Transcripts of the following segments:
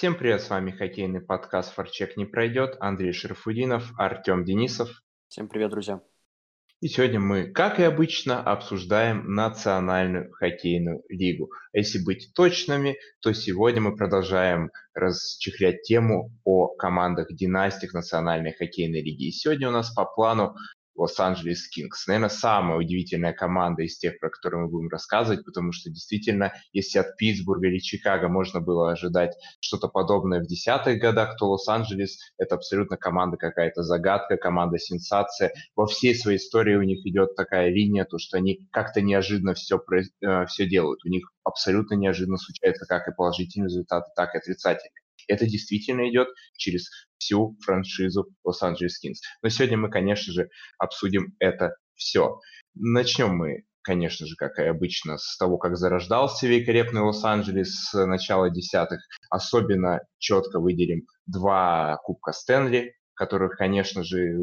Всем привет, с вами хоккейный подкаст «Форчек не пройдет». Андрей Шерфудинов, Артем Денисов. Всем привет, друзья. И сегодня мы, как и обычно, обсуждаем Национальную хоккейную лигу. Если быть точными, то сегодня мы продолжаем расчехлять тему о командах династиях Национальной хоккейной лиги. И сегодня у нас по плану Лос-Анджелес Кингс. Наверное, самая удивительная команда из тех, про которые мы будем рассказывать, потому что действительно, если от Питтсбурга или Чикаго можно было ожидать что-то подобное в десятых годах, то Лос-Анджелес – это абсолютно команда какая-то загадка, команда сенсация. Во всей своей истории у них идет такая линия, то что они как-то неожиданно все, э, все делают. У них абсолютно неожиданно случается как и положительные результаты, так и отрицательные. Это действительно идет через всю франшизу Лос-Анджелес Кингс. Но сегодня мы, конечно же, обсудим это все. Начнем мы конечно же, как и обычно, с того, как зарождался великолепный Лос-Анджелес с начала десятых. Особенно четко выделим два Кубка Стэнли, которых, конечно же,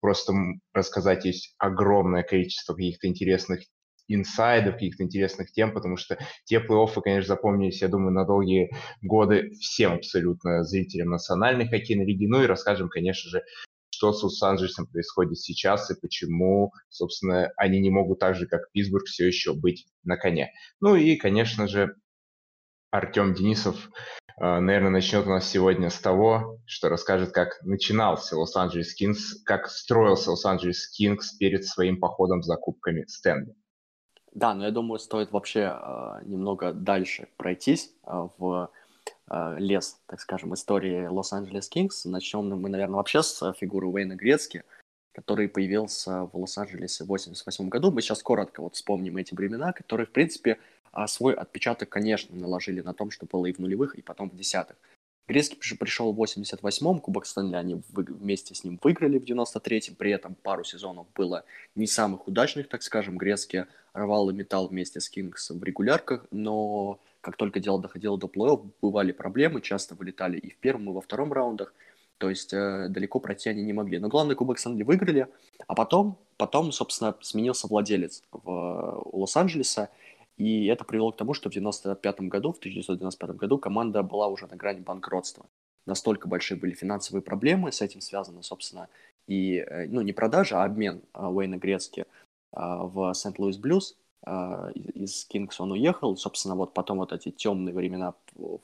просто рассказать есть огромное количество каких-то интересных инсайдов, каких-то интересных тем, потому что те плей-оффы, конечно, запомнились, я думаю, на долгие годы всем абсолютно зрителям национальной хоккейной лиги. Ну и расскажем, конечно же, что с Лос-Анджелесом происходит сейчас и почему, собственно, они не могут так же, как Питтсбург, все еще быть на коне. Ну и, конечно же, Артем Денисов, э, наверное, начнет у нас сегодня с того, что расскажет, как начинался Лос-Анджелес Кингс, как строился Лос-Анджелес Кингс перед своим походом за кубками Стэнли. Да, но я думаю, стоит вообще э, немного дальше пройтись э, в э, лес, так скажем, истории Лос-Анджелес Кингс. Начнем мы, наверное, вообще с фигуры Уэйна Грецки, который появился в Лос-Анджелесе в 88 году. Мы сейчас коротко вот вспомним эти времена, которые, в принципе, свой отпечаток, конечно, наложили на том, что было и в нулевых, и потом в десятых. Грецкий пришел в 88-м, Кубок Стэнли они вместе с ним выиграли в 93-м, при этом пару сезонов было не самых удачных, так скажем, Грецкий рвал и металл вместе с Кингс в регулярках, но как только дело доходило до плей-офф, бывали проблемы, часто вылетали и в первом, и во втором раундах, то есть э, далеко пройти они не могли. Но главный Кубок Стэнли выиграли, а потом, потом, собственно, сменился владелец в, у Лос-Анджелеса, и это привело к тому, что в 1995 году, в 1995 году команда была уже на грани банкротства. Настолько большие были финансовые проблемы, с этим связаны, собственно, и, э, ну, не продажа, а обмен а, Уэйна Грецки в Сент-Луис Блюз. А, из Кингс он уехал, собственно, вот потом вот эти темные времена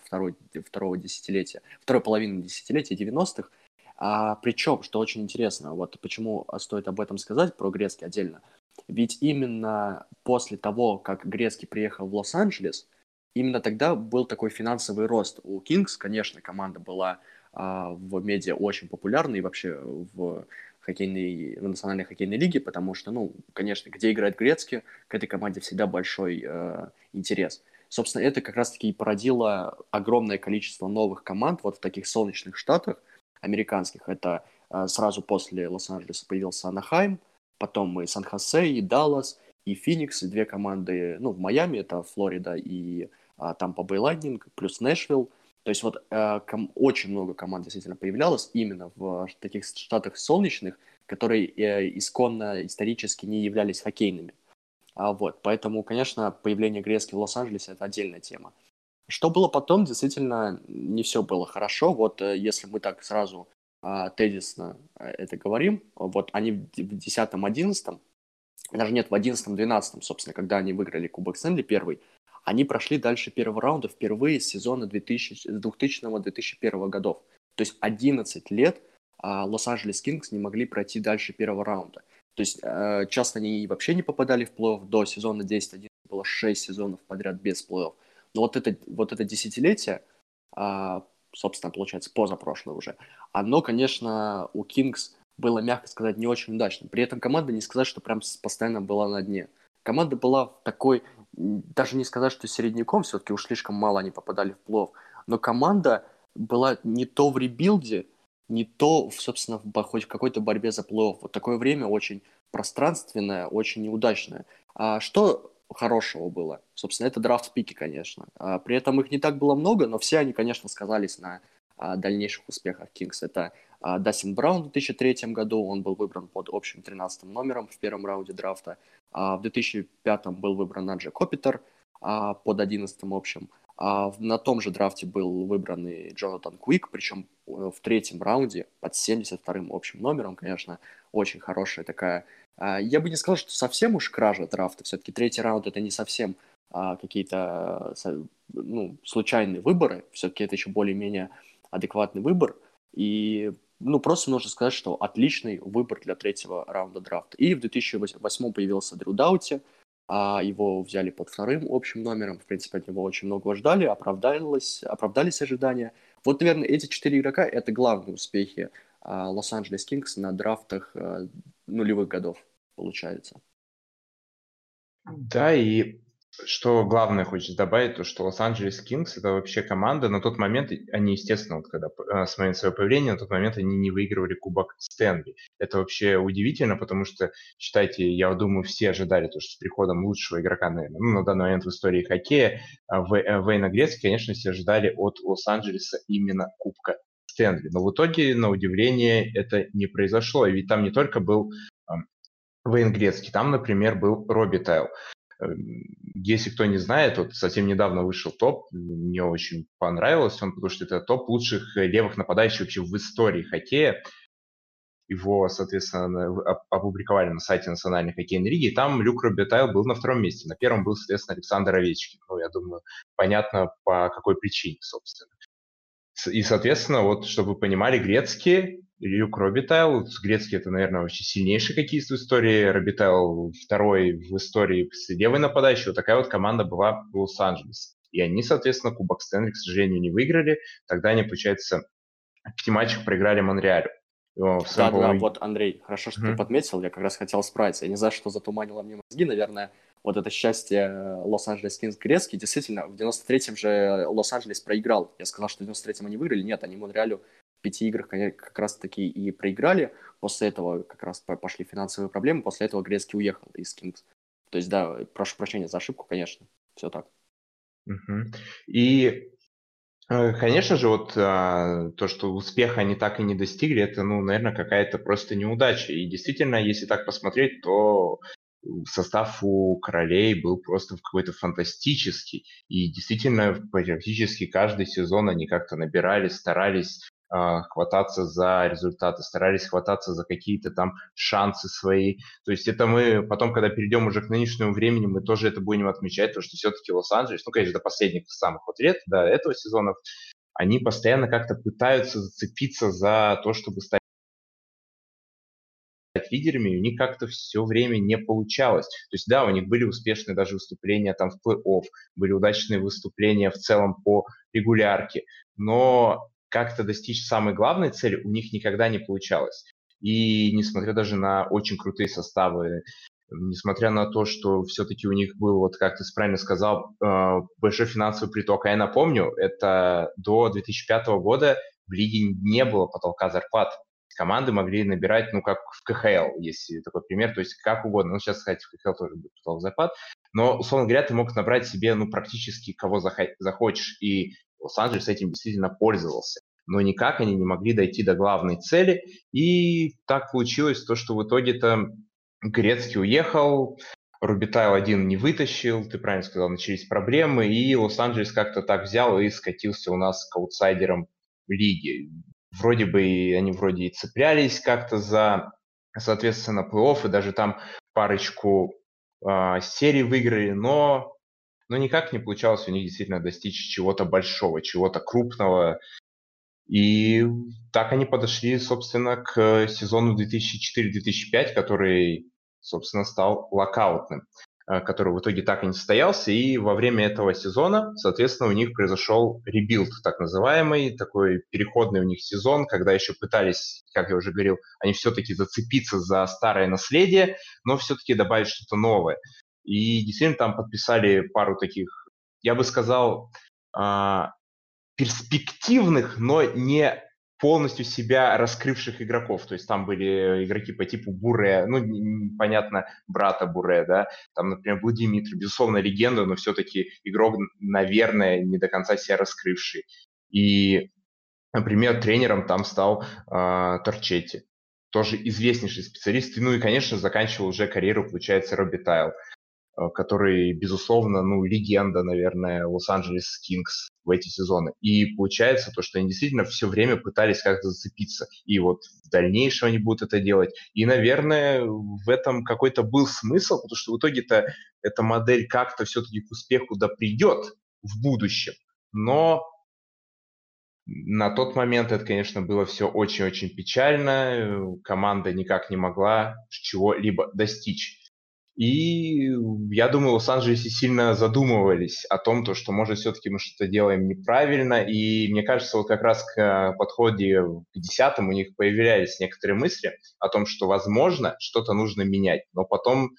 второй, второго десятилетия, второй половины десятилетия 90-х, а, причем, что очень интересно, вот почему стоит об этом сказать, про Грецки отдельно – ведь именно после того, как Грецкий приехал в Лос-Анджелес, именно тогда был такой финансовый рост. У Кингс, конечно, команда была а, в медиа очень популярна и вообще в хоккейной, в национальной хоккейной лиге, потому что, ну, конечно, где играет Грецкий, к этой команде всегда большой э, интерес. Собственно, это как раз-таки и породило огромное количество новых команд вот в таких солнечных штатах американских. Это э, сразу после Лос-Анджелеса появился Анахайм, Потом мы Сан-Хосе и Даллас, и Феникс, и две команды, ну, в Майами, это Флорида и а, Тампа Бэй Лайтнинг, плюс Нэшвилл. То есть вот э, ком- очень много команд действительно появлялось именно в таких штатах солнечных, которые э, исконно, исторически не являлись хоккейными. А вот, поэтому, конечно, появление Грецки в Лос-Анджелесе – это отдельная тема. Что было потом, действительно, не все было хорошо. Вот э, если мы так сразу а, тезисно э, это говорим, вот они в 10-11, даже нет, в 11-12, собственно, когда они выиграли Кубок Стэнли первый, они прошли дальше первого раунда впервые с сезона 2000-2001 годов. То есть 11 лет а, Лос-Анджелес Кингс не могли пройти дальше первого раунда. То есть э, часто они вообще не попадали в плей-офф до сезона 10-11, было 6 сезонов подряд без плей-офф. Но вот это, вот это десятилетие а, собственно, получается, позапрошлое уже, оно, конечно, у Кингс было, мягко сказать, не очень удачным. При этом команда не сказать, что прям постоянно была на дне. Команда была в такой, даже не сказать, что середняком, все-таки уж слишком мало они попадали в плей-офф, но команда была не то в ребилде, не то, собственно, в хоть в какой-то борьбе за плей-офф. Вот такое время очень пространственное, очень неудачное. А что хорошего было. Собственно, это драфт-пики, конечно. А, при этом их не так было много, но все они, конечно, сказались на а, дальнейших успехах Кингс. Это Дастин Браун в 2003 году, он был выбран под общим 13 номером в первом раунде драфта. В 2005 был выбран Наджи Копитер под 11 общим. А на том же драфте был выбран и Джонатан Куик, причем э, в третьем раунде под 72-м общим номером, конечно, очень хорошая такая. А, я бы не сказал, что совсем уж кража драфта, все-таки третий раунд это не совсем а, какие-то ну, случайные выборы, все-таки это еще более-менее адекватный выбор, и ну, просто нужно сказать, что отличный выбор для третьего раунда драфта. И в 2008 появился Дрю Даути, а его взяли под вторым общим номером. В принципе, от него очень многого ждали, оправдались, оправдались ожидания. Вот, наверное, эти четыре игрока — это главные успехи а, Лос-Анджелес Кингс на драфтах а, нулевых годов, получается. Да, и что главное хочется добавить, то что Лос-Анджелес Кингс это вообще команда. На тот момент, они, естественно, вот когда э, с момента своего появления, на тот момент они не выигрывали Кубок Стэнли. Это вообще удивительно, потому что, считайте, я думаю, все ожидали то, что с приходом лучшего игрока, наверное, ну, на данный момент в истории хоккея, э, Вейна Грецки, конечно, все ожидали от Лос-Анджелеса именно Кубка Стэнли. Но в итоге, на удивление, это не произошло. И ведь там не только был Вейн Грецкий, там, например, был Робби Тайл. Эм, если кто не знает, вот совсем недавно вышел топ, мне очень понравилось он, потому что это топ лучших левых нападающих вообще в истории хоккея. Его, соответственно, опубликовали на сайте Национальной хоккейной лиги, и там Люк Робитайл был на втором месте. На первом был, соответственно, Александр Овечкин. Ну, я думаю, понятно, по какой причине, собственно. И, соответственно, вот, чтобы вы понимали, Грецки и Люк Робитайл. Грецкий это, наверное, вообще сильнейший хоккеист в истории. Робитайл второй в истории левой нападающей. Вот такая вот команда была в Лос-Анджелесе. И они, соответственно, Кубок Стэнли, к сожалению, не выиграли. Тогда они, получается, в пяти матчах проиграли Монреалю. Да, да, вот, Андрей, хорошо, что mm-hmm. ты подметил, я как раз хотел справиться. Я не знаю, что затуманило мне мозги, наверное, вот это счастье Лос-Анджелес Кингс Грецкий. Действительно, в 93-м же Лос-Анджелес проиграл. Я сказал, что в 93-м они выиграли. Нет, они Монреалю пяти играх как раз-таки и проиграли. После этого как раз пошли финансовые проблемы. После этого Грецкий уехал из Кингс. То есть, да, прошу прощения за ошибку, конечно. Все так. Угу. И, э, конечно же, вот а, то, что успеха они так и не достигли, это, ну, наверное, какая-то просто неудача. И действительно, если так посмотреть, то состав у королей был просто какой-то фантастический. И действительно, практически каждый сезон они как-то набирали, старались хвататься за результаты, старались хвататься за какие-то там шансы свои. То есть это мы потом, когда перейдем уже к нынешнему времени, мы тоже это будем отмечать, потому что все-таки Лос-Анджелес, ну, конечно, до последних самых вот лет, до этого сезона, они постоянно как-то пытаются зацепиться за то, чтобы стать лидерами, и у них как-то все время не получалось. То есть, да, у них были успешные даже выступления там в плей-офф, были удачные выступления в целом по регулярке, но как-то достичь самой главной цели у них никогда не получалось. И несмотря даже на очень крутые составы, несмотря на то, что все-таки у них был, вот как ты правильно сказал, э, большой финансовый приток. А я напомню, это до 2005 года в лиге не было потолка зарплат. Команды могли набирать, ну, как в КХЛ, если такой пример, то есть как угодно. Ну, сейчас, кстати, в КХЛ тоже будет потолок зарплат. Но, условно говоря, ты мог набрать себе, ну, практически кого захочешь. И Лос-Анджелес этим действительно пользовался. Но никак они не могли дойти до главной цели. И так получилось то, что в итоге-то Грецкий уехал, Рубитайл один не вытащил, ты правильно сказал, начались проблемы, и Лос-Анджелес как-то так взял и скатился у нас к аутсайдерам лиги. Вроде бы они вроде и цеплялись как-то за, соответственно, плей-офф, и даже там парочку э, серий выиграли, но но никак не получалось у них действительно достичь чего-то большого, чего-то крупного. И так они подошли, собственно, к сезону 2004-2005, который, собственно, стал локаутным, э, который в итоге так и не состоялся. И во время этого сезона, соответственно, у них произошел ребилд, так называемый, такой переходный у них сезон, когда еще пытались, как я уже говорил, они все-таки зацепиться за старое наследие, но все-таки добавить что-то новое. И действительно там подписали пару таких, я бы сказал, а, перспективных, но не полностью себя раскрывших игроков. То есть там были игроки по типу Буре, ну, понятно, брата Буре, да, там, например, был Димитр, безусловно, легенда, но все-таки игрок, наверное, не до конца себя раскрывший. И, например, тренером там стал э, Торчетти, тоже известнейший специалист. Ну и, конечно, заканчивал уже карьеру, получается, Робби Тайл. Э, который, безусловно, ну, легенда, наверное, Лос-Анджелес Кингс в эти сезоны. И получается то, что они действительно все время пытались как-то зацепиться. И вот в дальнейшем они будут это делать. И, наверное, в этом какой-то был смысл, потому что в итоге-то эта модель как-то все-таки к успеху да придет в будущем. Но на тот момент это, конечно, было все очень-очень печально. Команда никак не могла чего-либо достичь. И я думаю, Лос-Анджелесе сильно задумывались о том, то, что, может, все-таки мы что-то делаем неправильно. И мне кажется, вот как раз к подходе к десятым у них появлялись некоторые мысли о том, что, возможно, что-то нужно менять. Но потом,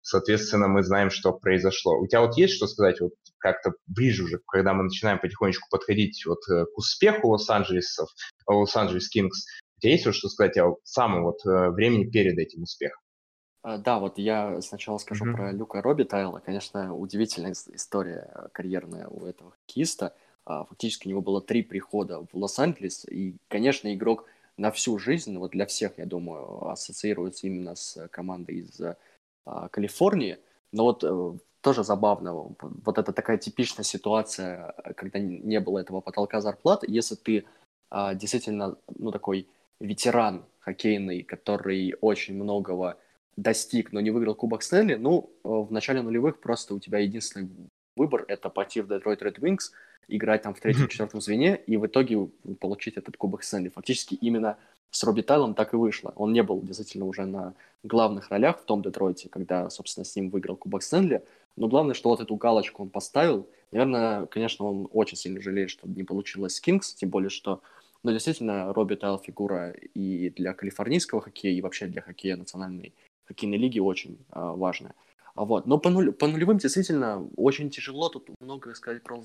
соответственно, мы знаем, что произошло. У тебя вот есть что сказать вот как-то ближе уже, когда мы начинаем потихонечку подходить вот э, к успеху Лос-Анджелесов, Лос-Анджелес Кингс? У тебя есть вот что сказать о самом вот э, времени перед этим успехом? А, да, вот я сначала скажу mm-hmm. про Люка Робби Тайла. Конечно, удивительная история э, карьерная у этого хоккеиста. А, фактически у него было три прихода в Лос-Анджелес, и, конечно, игрок на всю жизнь, вот для всех, я думаю, ассоциируется именно с командой из а, Калифорнии. Но вот э, тоже забавно, вот это такая типичная ситуация, когда не было этого потолка зарплат. Если ты действительно, ну, такой ветеран хоккейный, который очень многого достиг, но не выиграл Кубок Стэнли, ну, э, в начале нулевых просто у тебя единственный выбор — это пойти в Detroit Red Wings, играть там в третьем-четвертом звене и в итоге получить этот Кубок Стэнли. Фактически именно с Робби Тайлом так и вышло. Он не был действительно уже на главных ролях в том Детройте, когда, собственно, с ним выиграл Кубок Стэнли, но главное, что вот эту галочку он поставил. Наверное, конечно, он очень сильно жалеет, что не получилось с Кингс, тем более, что ну, действительно, Робби Тайл фигура и для калифорнийского хоккея, и вообще для хоккея национальной хоккейной лиги очень э, важная. Вот. Но по, нуль, по нулевым действительно очень тяжело тут много сказать про,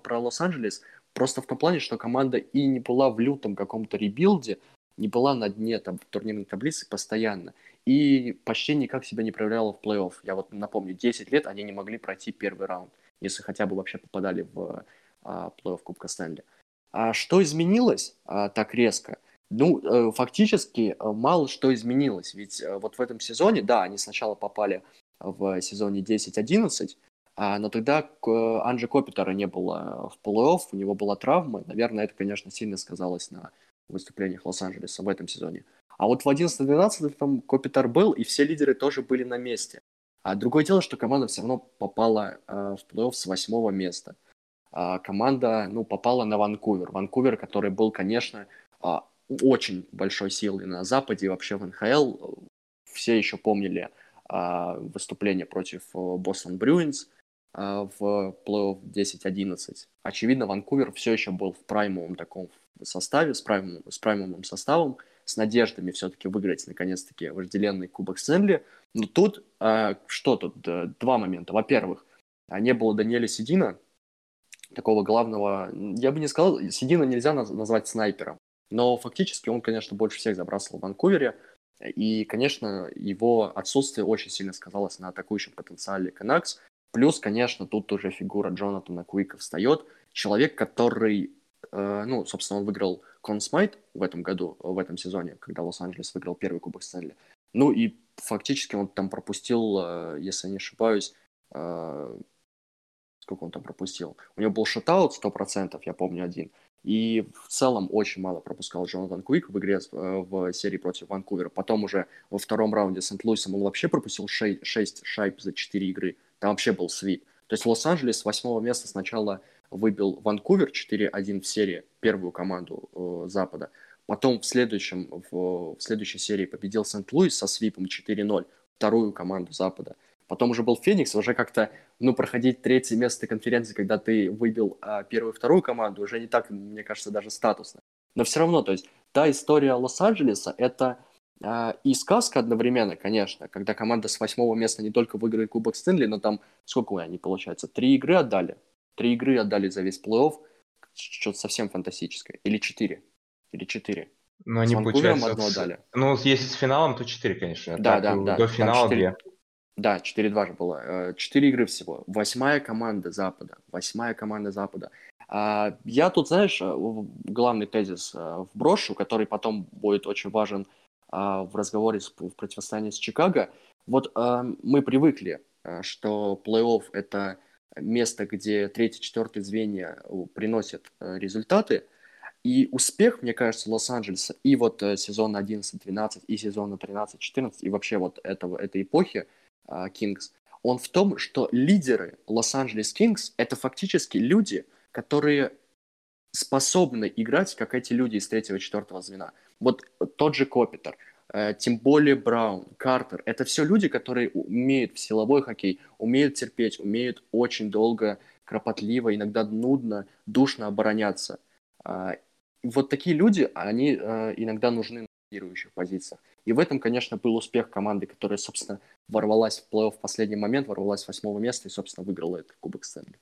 про Лос-Анджелес. Просто в том плане, что команда и не была в лютом каком-то ребилде, не была на дне там, турнирной таблицы постоянно. И почти никак себя не проявляла в плей-офф. Я вот напомню, 10 лет они не могли пройти первый раунд, если хотя бы вообще попадали в а, плей-офф Кубка Стэнли. А что изменилось а, так резко – ну, э, фактически э, мало что изменилось, ведь э, вот в этом сезоне, да, они сначала попали в сезоне 10-11, а, но тогда Анджи Копитера не было в плей-офф, у него была травма, наверное, это, конечно, сильно сказалось на выступлениях Лос-Анджелеса в этом сезоне. А вот в 11-12 там Копитер был, и все лидеры тоже были на месте. А другое дело, что команда все равно попала в плей-офф с восьмого места. А команда, ну, попала на Ванкувер. Ванкувер, который был, конечно, а, очень большой силой на Западе и вообще в НХЛ. Все еще помнили а, выступление против Бостон Брюинс а, в плей-офф 10-11. Очевидно, Ванкувер все еще был в праймовом таком составе, с праймовым, с праймовым составом, с надеждами все-таки выиграть, наконец-таки, вожделенный Кубок Стэнли. Но тут, а, что тут, два момента. Во-первых, не было Даниэля Сидина, такого главного, я бы не сказал, Сидина нельзя назвать снайпером. Но фактически он, конечно, больше всех забрасывал в Ванкувере. И, конечно, его отсутствие очень сильно сказалось на атакующем потенциале Канакс. Плюс, конечно, тут уже фигура Джонатана Куика встает. Человек, который, э, ну, собственно, он выиграл Консмайт в этом году, в этом сезоне, когда Лос-Анджелес выиграл первый Кубок Стэнли. Ну и фактически он там пропустил, э, если я не ошибаюсь, э, сколько он там пропустил? У него был шатаут 100%, я помню, один. И в целом очень мало пропускал Джонатан Куик в игре э, в серии против Ванкувера. Потом уже во втором раунде Сент-Луисом он вообще пропустил 6, 6 шайб за 4 игры. Там вообще был свип. То есть Лос-Анджелес с восьмого места сначала выбил Ванкувер 4-1 в серии, первую команду э, Запада. Потом в, следующем, в, в следующей серии победил Сент-Луис со свипом 4-0, вторую команду Запада. Потом уже был Феникс, уже как-то, ну, проходить третье место конференции, когда ты выбил а, первую и вторую команду, уже не так, мне кажется, даже статусно. Но все равно, то есть, та история Лос-Анджелеса, это а, и сказка одновременно, конечно, когда команда с восьмого места не только выиграет Кубок Стэнли, но там, сколько они, получается, три игры отдали? Три игры отдали за весь плей-офф, что-то совсем фантастическое. Или четыре. Или четыре. Но они, получается, одно отдали. Ну, если с финалом, то четыре, конечно. Да, так, да, да. До финала две. Да, 4-2 же было. Э, четыре игры всего. Восьмая команда Запада. Восьмая команда Запада. А, я тут, знаешь, э, главный тезис э, вброшу, который потом будет очень важен а, в разговоре в противостоянии с Чикаго. Вот мы привыкли что плей-офф — это место, где третье, четвертое звенья приносят результаты. И успех, мне кажется, Лос-Анджелеса и вот сезона 11-12, и сезона 13-14, и вообще вот этого, этой эпохи Кингс, он в том, что лидеры Лос-Анджелес Кингс — это фактически люди, которые способны играть, как эти люди из третьего-четвертого звена. Вот тот же Копитер, э, тем более Браун, Картер. Это все люди, которые умеют в силовой хоккей, умеют терпеть, умеют очень долго, кропотливо, иногда нудно, душно обороняться. Э, вот такие люди, они э, иногда нужны лидирующих позициях. И в этом, конечно, был успех команды, которая, собственно, ворвалась в плей-офф в последний момент, ворвалась с восьмого места и, собственно, выиграла этот Кубок Стэнли.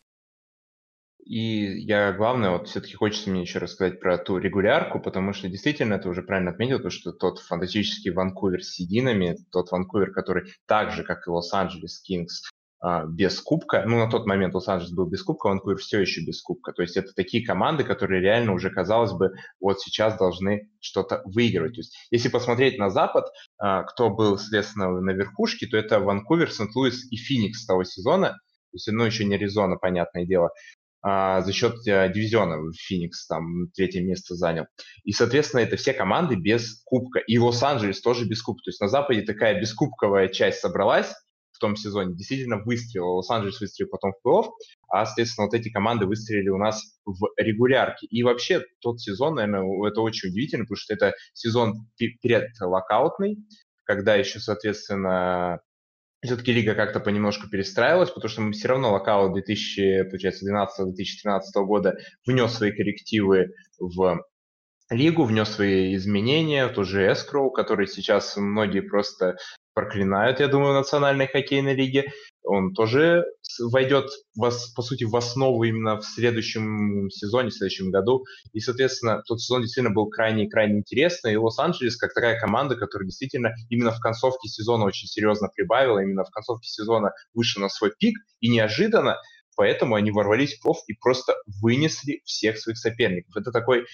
И я, главное, вот все-таки хочется мне еще рассказать про ту регулярку, потому что действительно, ты уже правильно отметил, то, что тот фантастический Ванкувер с Сединами, тот Ванкувер, который так же, как и Лос-Анджелес Кингс, без кубка, ну, на тот момент Лос-Анджелес был без кубка, Ванкувер все еще без кубка. То есть это такие команды, которые реально уже, казалось бы, вот сейчас должны что-то выигрывать. То есть если посмотреть на Запад, а, кто был, соответственно, на верхушке, то это Ванкувер, Сент-Луис и Феникс того сезона. То есть, ну, еще не Аризона, понятное дело а, за счет а, дивизиона Феникс там третье место занял. И, соответственно, это все команды без кубка. И Лос-Анджелес тоже без кубка. То есть на Западе такая бескубковая часть собралась в том сезоне. Действительно выстрелил. Лос-Анджелес выстрелил потом в плей-офф, а, соответственно, вот эти команды выстрелили у нас в регулярке. И вообще тот сезон, наверное, это очень удивительно, потому что это сезон перед локаутный, когда еще, соответственно, все-таки лига как-то понемножку перестраивалась, потому что мы все равно локаут 2012-2013 года внес свои коррективы в лигу, внес свои изменения, тот же эскроу, который сейчас многие просто проклинают, я думаю, в национальной хоккейной лиге. Он тоже войдет, в, по сути, в основу именно в следующем сезоне, в следующем году. И, соответственно, тот сезон действительно был крайне-крайне интересный. И Лос-Анджелес, как такая команда, которая действительно именно в концовке сезона очень серьезно прибавила, именно в концовке сезона вышла на свой пик. И неожиданно поэтому они ворвались в плов и просто вынесли всех своих соперников. Это такой э,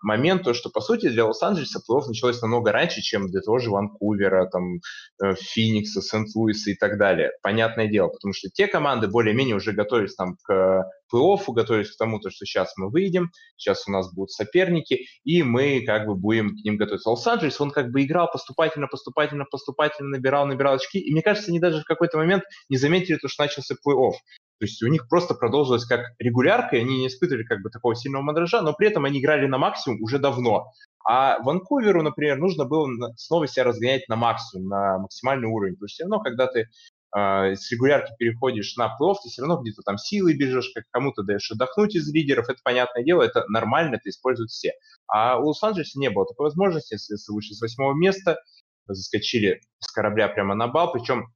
момент, то, что, по сути, для Лос-Анджелеса плов началось намного раньше, чем для того же Ванкувера, там, э, Феникса, Сент-Луиса и так далее. Понятное дело, потому что те команды более-менее уже готовились там к плей-оффу, готовились к тому, то, что сейчас мы выйдем, сейчас у нас будут соперники, и мы как бы будем к ним готовиться. Лос-Анджелес, он как бы играл поступательно, поступательно, поступательно, набирал, набирал очки, и мне кажется, они даже в какой-то момент не заметили то, что начался плей-офф. То есть у них просто продолжилось как регулярка, и они не испытывали как бы такого сильного мандража, но при этом они играли на максимум уже давно. А Ванкуверу, например, нужно было снова себя разгонять на максимум, на максимальный уровень. То есть все равно, когда ты э, с регулярки переходишь на плей ты все равно где-то там силой бежишь, как кому-то даешь отдохнуть из лидеров, это понятное дело, это нормально, это используют все. А у Лос-Анджелеса не было такой возможности, если вышли с восьмого места, заскочили с корабля прямо на бал, причем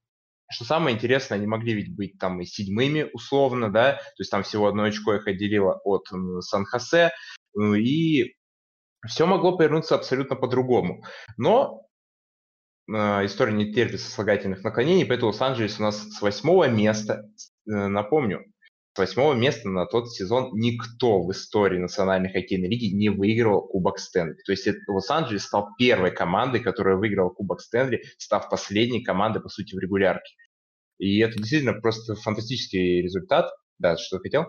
что самое интересное, они могли ведь быть там и седьмыми условно, да, то есть там всего одно очко их отделило от Сан-Хосе, ну и все могло повернуться абсолютно по-другому. Но э, история не терпит сослагательных наклонений, поэтому Лос-Анджелес у нас с восьмого места, э, напомню, с восьмого места на тот сезон никто в истории Национальной хоккейной лиги не выигрывал Кубок Стэнли. То есть Лос-Анджелес стал первой командой, которая выиграла Кубок Стэнли, став последней командой, по сути, в регулярке. И это действительно просто фантастический результат. Да, что хотел?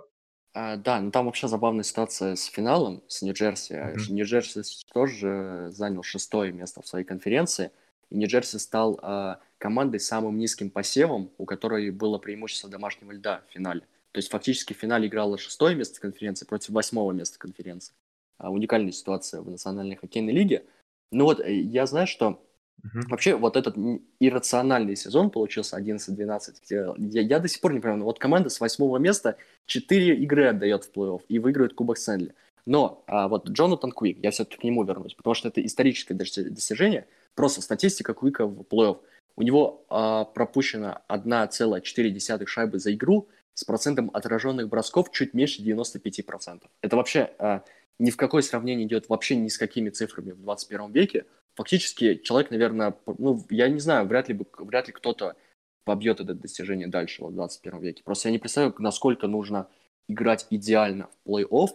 А, да, ну там вообще забавная ситуация с финалом, с Нью-Джерси. Mm-hmm. Нью-Джерси тоже занял шестое место в своей конференции. И Нью-Джерси стал а, командой с самым низким посевом, у которой было преимущество домашнего льда в финале. То есть фактически в финале играло шестое место конференции против восьмого места конференции. А, уникальная ситуация в Национальной хоккейной лиге. Ну вот, э, я знаю, что Uh-huh. Вообще, вот этот иррациональный сезон получился 11-12, где я, я до сих пор не понимаю, вот команда с восьмого места 4 игры отдает в плей-офф и выигрывает Кубок Сэнли. Но а, вот Джонатан Куик, я все-таки к нему вернусь, потому что это историческое достижение, просто статистика Куика в плей-офф. У него а, пропущено 1,4 шайбы за игру, с процентом отраженных бросков чуть меньше 95%. Это вообще э, ни в какое сравнение идет вообще ни с какими цифрами в 21 веке. Фактически человек, наверное, ну, я не знаю, вряд ли, вряд ли кто-то побьет это достижение дальше в 21 веке. Просто я не представляю, насколько нужно играть идеально в плей-офф,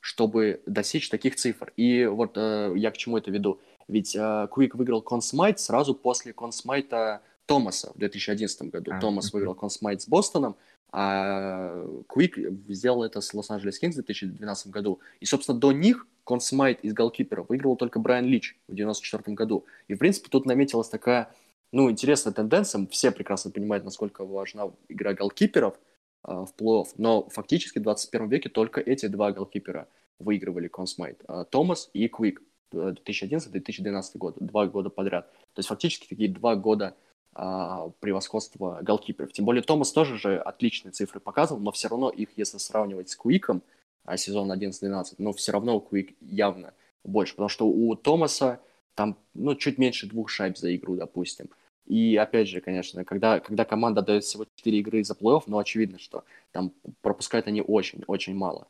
чтобы достичь таких цифр. И вот э, я к чему это веду. Ведь э, Куик выиграл Консмайт сразу после Консмайта Томаса в 2011 году. А, Томас выиграл Консмайт с Бостоном, а Квик сделал это с Лос-Анджелес Кингс в 2012 году. И, собственно, до них Конн Смайт из голкипера выиграл только Брайан Лич в 1994 году. И, в принципе, тут наметилась такая, ну, интересная тенденция. Все прекрасно понимают, насколько важна игра голкиперов э, в плей-офф. Но фактически в 21 веке только эти два голкипера выигрывали Конн Смайт. Э, Томас и Квик. 2011-2012 год. Два года подряд. То есть фактически такие два года а, превосходства голкиперов. Тем более Томас тоже же отличные цифры показывал, но все равно их, если сравнивать с Куиком, а, сезон 11-12, но все равно Куик явно больше, потому что у Томаса там, ну, чуть меньше двух шайб за игру, допустим. И опять же, конечно, когда, когда команда дает всего 4 игры за плей-офф, ну, очевидно, что там пропускают они очень-очень мало.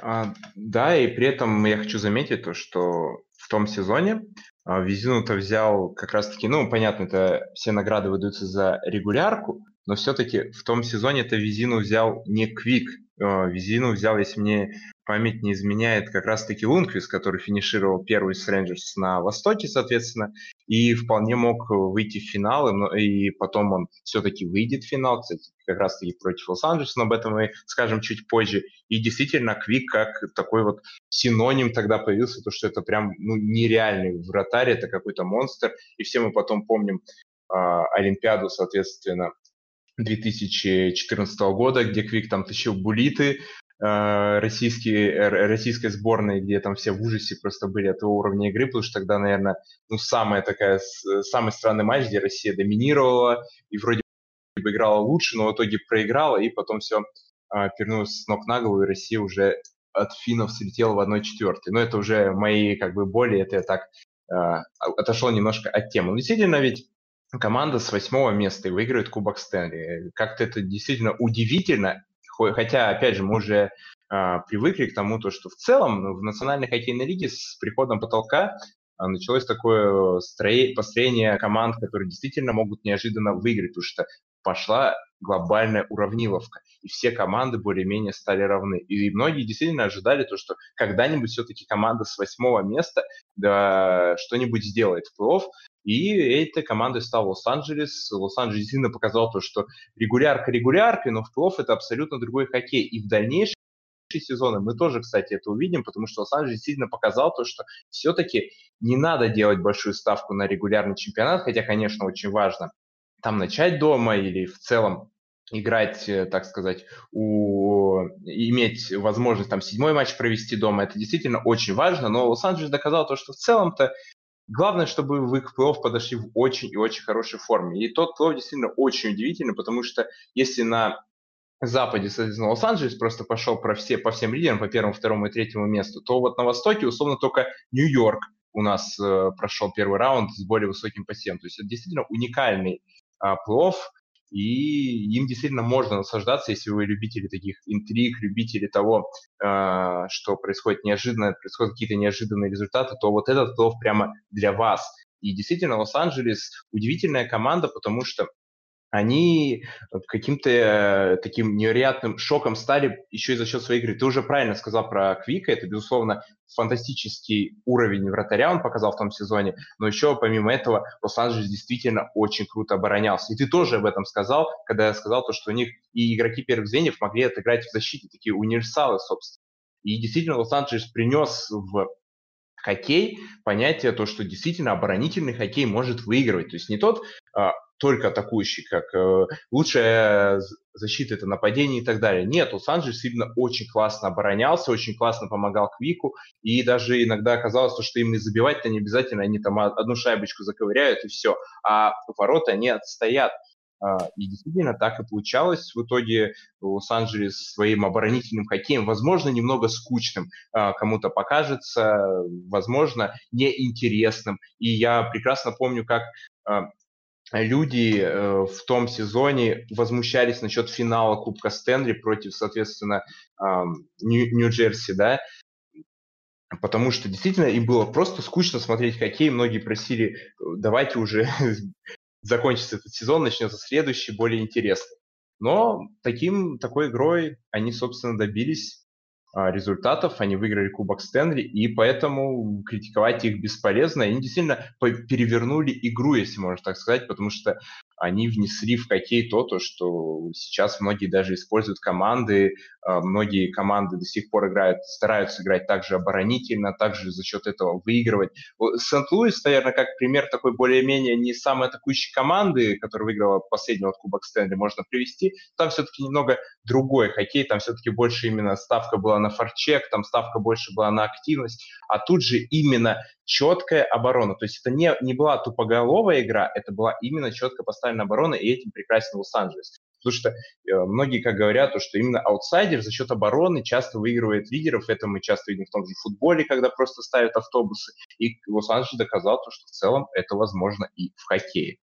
А, да, и при этом я хочу заметить то, что в том сезоне Визину-то взял как раз-таки, ну, понятно, это все награды выдаются за регулярку, но все-таки в том сезоне это Визину взял не Квик, а, Визину взял, если мне память не изменяет, как раз-таки Лунквист, который финишировал первый с Рейнджерс на Востоке, соответственно, и вполне мог выйти в финал, и потом он все-таки выйдет в финал, кстати, как раз-таки против Лос-Анджелеса, но об этом мы скажем чуть позже. И действительно, Квик как такой вот синоним тогда появился, то, что это прям ну, нереальный вратарь, это какой-то монстр, и все мы потом помним э, Олимпиаду, соответственно, 2014 года, где Квик там тащил булиты, Э, российские, э, российской сборной, где там все в ужасе просто были от его уровня игры, потому что тогда, наверное, ну, самая такая, самый странный матч, где Россия доминировала и вроде бы играла лучше, но в итоге проиграла, и потом все а, пернулось с ног на голову, и Россия уже от финнов слетела в 1-4. Но это уже мои как бы боли, это я так э, отошел немножко от темы. Но действительно ведь команда с восьмого места и выигрывает Кубок Стэнли. Как-то это действительно удивительно, Хотя, опять же, мы уже а, привыкли к тому, то, что в целом в Национальной хоккейной лиге с приходом потолка а, началось такое строение, построение команд, которые действительно могут неожиданно выиграть, потому что пошла глобальная уравниловка, и все команды более-менее стали равны. И многие действительно ожидали то, что когда-нибудь все-таки команда с восьмого места да, что-нибудь сделает в плей-офф, и этой командой стал Лос-Анджелес. Лос-Анджелес действительно показал то, что регулярка регуляркой, но в плей это абсолютно другой хоккей. И в дальнейшем сезоны мы тоже, кстати, это увидим, потому что Лос-Анджелес действительно показал то, что все-таки не надо делать большую ставку на регулярный чемпионат, хотя, конечно, очень важно там начать дома или в целом играть, э, так сказать, у... иметь возможность там седьмой матч провести дома, это действительно очень важно, но Лос-Анджелес доказал то, что в целом-то Главное, чтобы вы к плей-офф подошли в очень и очень хорошей форме. И тот плей-офф действительно очень удивительный, потому что если на Западе, соответственно, Лос-Анджелес просто пошел про все, по всем лидерам, по первому, второму и третьему месту, то вот на Востоке, условно, только Нью-Йорк у нас э, прошел первый раунд с более высоким посевом. То есть это действительно уникальный э, плей-офф, и им действительно можно наслаждаться, если вы любители таких интриг, любители того, э, что происходит неожиданно, происходят какие-то неожиданные результаты, то вот этот плей прямо для вас. И действительно, Лос-Анджелес удивительная команда, потому что они каким-то э, таким невероятным шоком стали еще и за счет своей игры. Ты уже правильно сказал про Квика, это, безусловно, фантастический уровень вратаря он показал в том сезоне, но еще помимо этого Лос-Анджелес действительно очень круто оборонялся. И ты тоже об этом сказал, когда я сказал то, что у них и игроки первых звеньев могли отыграть в защите, такие универсалы, собственно. И действительно Лос-Анджелес принес в хоккей понятие то, что действительно оборонительный хоккей может выигрывать. То есть не тот а, только атакующий, как э, лучшая защита это нападение и так далее. Нет, Лос-Анджелес именно очень классно оборонялся, очень классно помогал Квику, и даже иногда оказалось, что им и забивать-то не обязательно, они там одну шайбочку заковыряют и все, а ворота не отстоят. А, и действительно так и получалось. В итоге Лос-Анджелес своим оборонительным хоккеем, возможно, немного скучным а, кому-то покажется, возможно, неинтересным. И я прекрасно помню, как а, люди э, в том сезоне возмущались насчет финала Кубка Стэнли против, соответственно, э, Нью-Джерси, да, потому что действительно им было просто скучно смотреть хоккей, многие просили, давайте уже закончится этот сезон, начнется следующий, более интересный. Но таким, такой игрой они, собственно, добились результатов, они выиграли Кубок Стэнли, и поэтому критиковать их бесполезно. Они действительно перевернули игру, если можно так сказать, потому что они внесли в хоккей то, то, что сейчас многие даже используют команды, а, многие команды до сих пор играют, стараются играть также оборонительно, также за счет этого выигрывать. Сент-Луис, наверное, как пример такой более-менее не самой атакующей команды, которая выиграла последний вот Кубок Стэнли, можно привести. Там все-таки немного другой хоккей, там все-таки больше именно ставка была на форчек, там ставка больше была на активность, а тут же именно четкая оборона. То есть это не, не была тупоголовая игра, это была именно четко поставлена оборона, и этим прекрасен Лос-Анджелес. Потому что э, многие, как говорят, то, что именно аутсайдер за счет обороны часто выигрывает лидеров. Это мы часто видим в том же футболе, когда просто ставят автобусы. И Лос-Анджелес доказал, то, что в целом это возможно и в хоккее.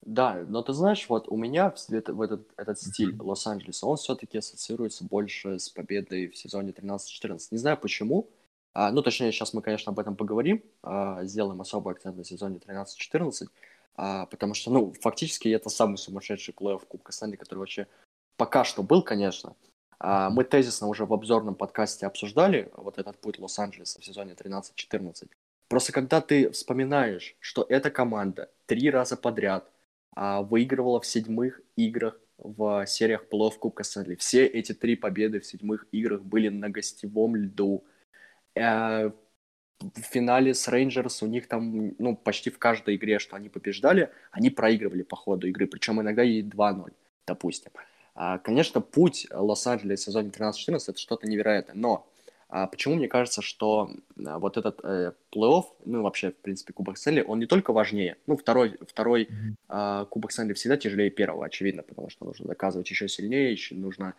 Да, но ты знаешь, вот у меня в, в этот, этот стиль Лос-Анджелеса, он все-таки ассоциируется больше с победой в сезоне 13-14. Не знаю почему, а, ну, точнее, сейчас мы, конечно, об этом поговорим, а, сделаем особый акцент на сезоне 13-14, а, потому что, ну, фактически это самый сумасшедший плей-офф Кубка Стэнли, который вообще пока что был, конечно. А, мы тезисно уже в обзорном подкасте обсуждали вот этот путь Лос-Анджелеса в сезоне 13-14. Просто когда ты вспоминаешь, что эта команда три раза подряд а, выигрывала в седьмых играх в сериях плей-офф Кубка Стэнли. Все эти три победы в седьмых играх были на гостевом льду. Э, в финале с Рейнджерс у них там, ну, почти в каждой игре, что они побеждали, они проигрывали по ходу игры, причем иногда и 2-0, допустим. А, конечно, путь Лос-Анджелес в сезоне 13-14 это что-то невероятное, но а почему мне кажется, что а, вот этот э, плей-офф, ну вообще, в принципе, Кубок Стэнли, он не только важнее, ну второй, второй э, Кубок Стэнли всегда тяжелее первого, очевидно, потому что нужно доказывать еще сильнее, еще нужно,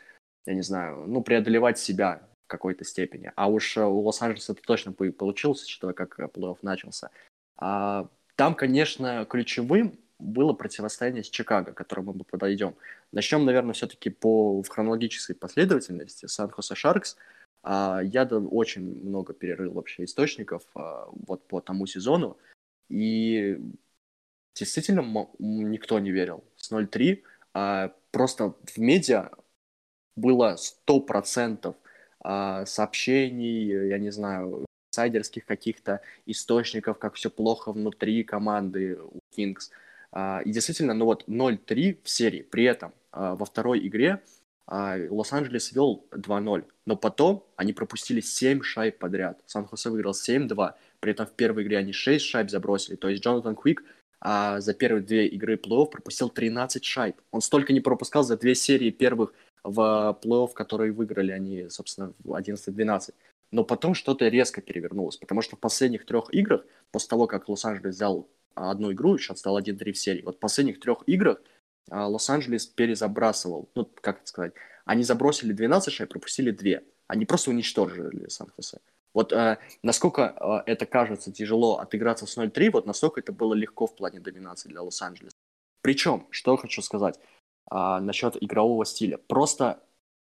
я не знаю, ну преодолевать себя какой-то степени. А уж у Лос-Анджелеса это точно получилось, учитывая, как плей-офф начался. А, там, конечно, ключевым было противостояние с Чикаго, к которому мы подойдем. Начнем, наверное, все-таки по в хронологической последовательности. Сан-Хосе Шаркс – а, я очень много перерыл вообще источников а, вот по тому сезону, и действительно никто не верил. С 0-3 а, просто в медиа было 100% сообщений, я не знаю, сайдерских каких-то источников, как все плохо внутри команды у Кингс. И действительно, ну вот 0-3 в серии. При этом во второй игре а Лос-Анджелес вел 2-0, но потом они пропустили 7 шайб подряд. Сан-Хосе выиграл 7-2, при этом в первой игре они 6 шайб забросили. То есть Джонатан Квик а, за первые две игры плей-офф пропустил 13 шайб. Он столько не пропускал за две серии первых в плей-офф, которые выиграли они, собственно, в 11-12. Но потом что-то резко перевернулось, потому что в последних трех играх, после того, как Лос-Анджелес взял одну игру, счет стал 1-3 в серии, вот в последних трех играх а, Лос-Анджелес перезабрасывал, ну, как это сказать, они забросили 12 шайб, пропустили 2. Они просто уничтожили Сан-Хосе. Вот э, насколько э, это кажется тяжело отыграться с 0-3, вот настолько это было легко в плане доминации для Лос-Анджелеса. Причем, что хочу сказать э, насчет игрового стиля. Просто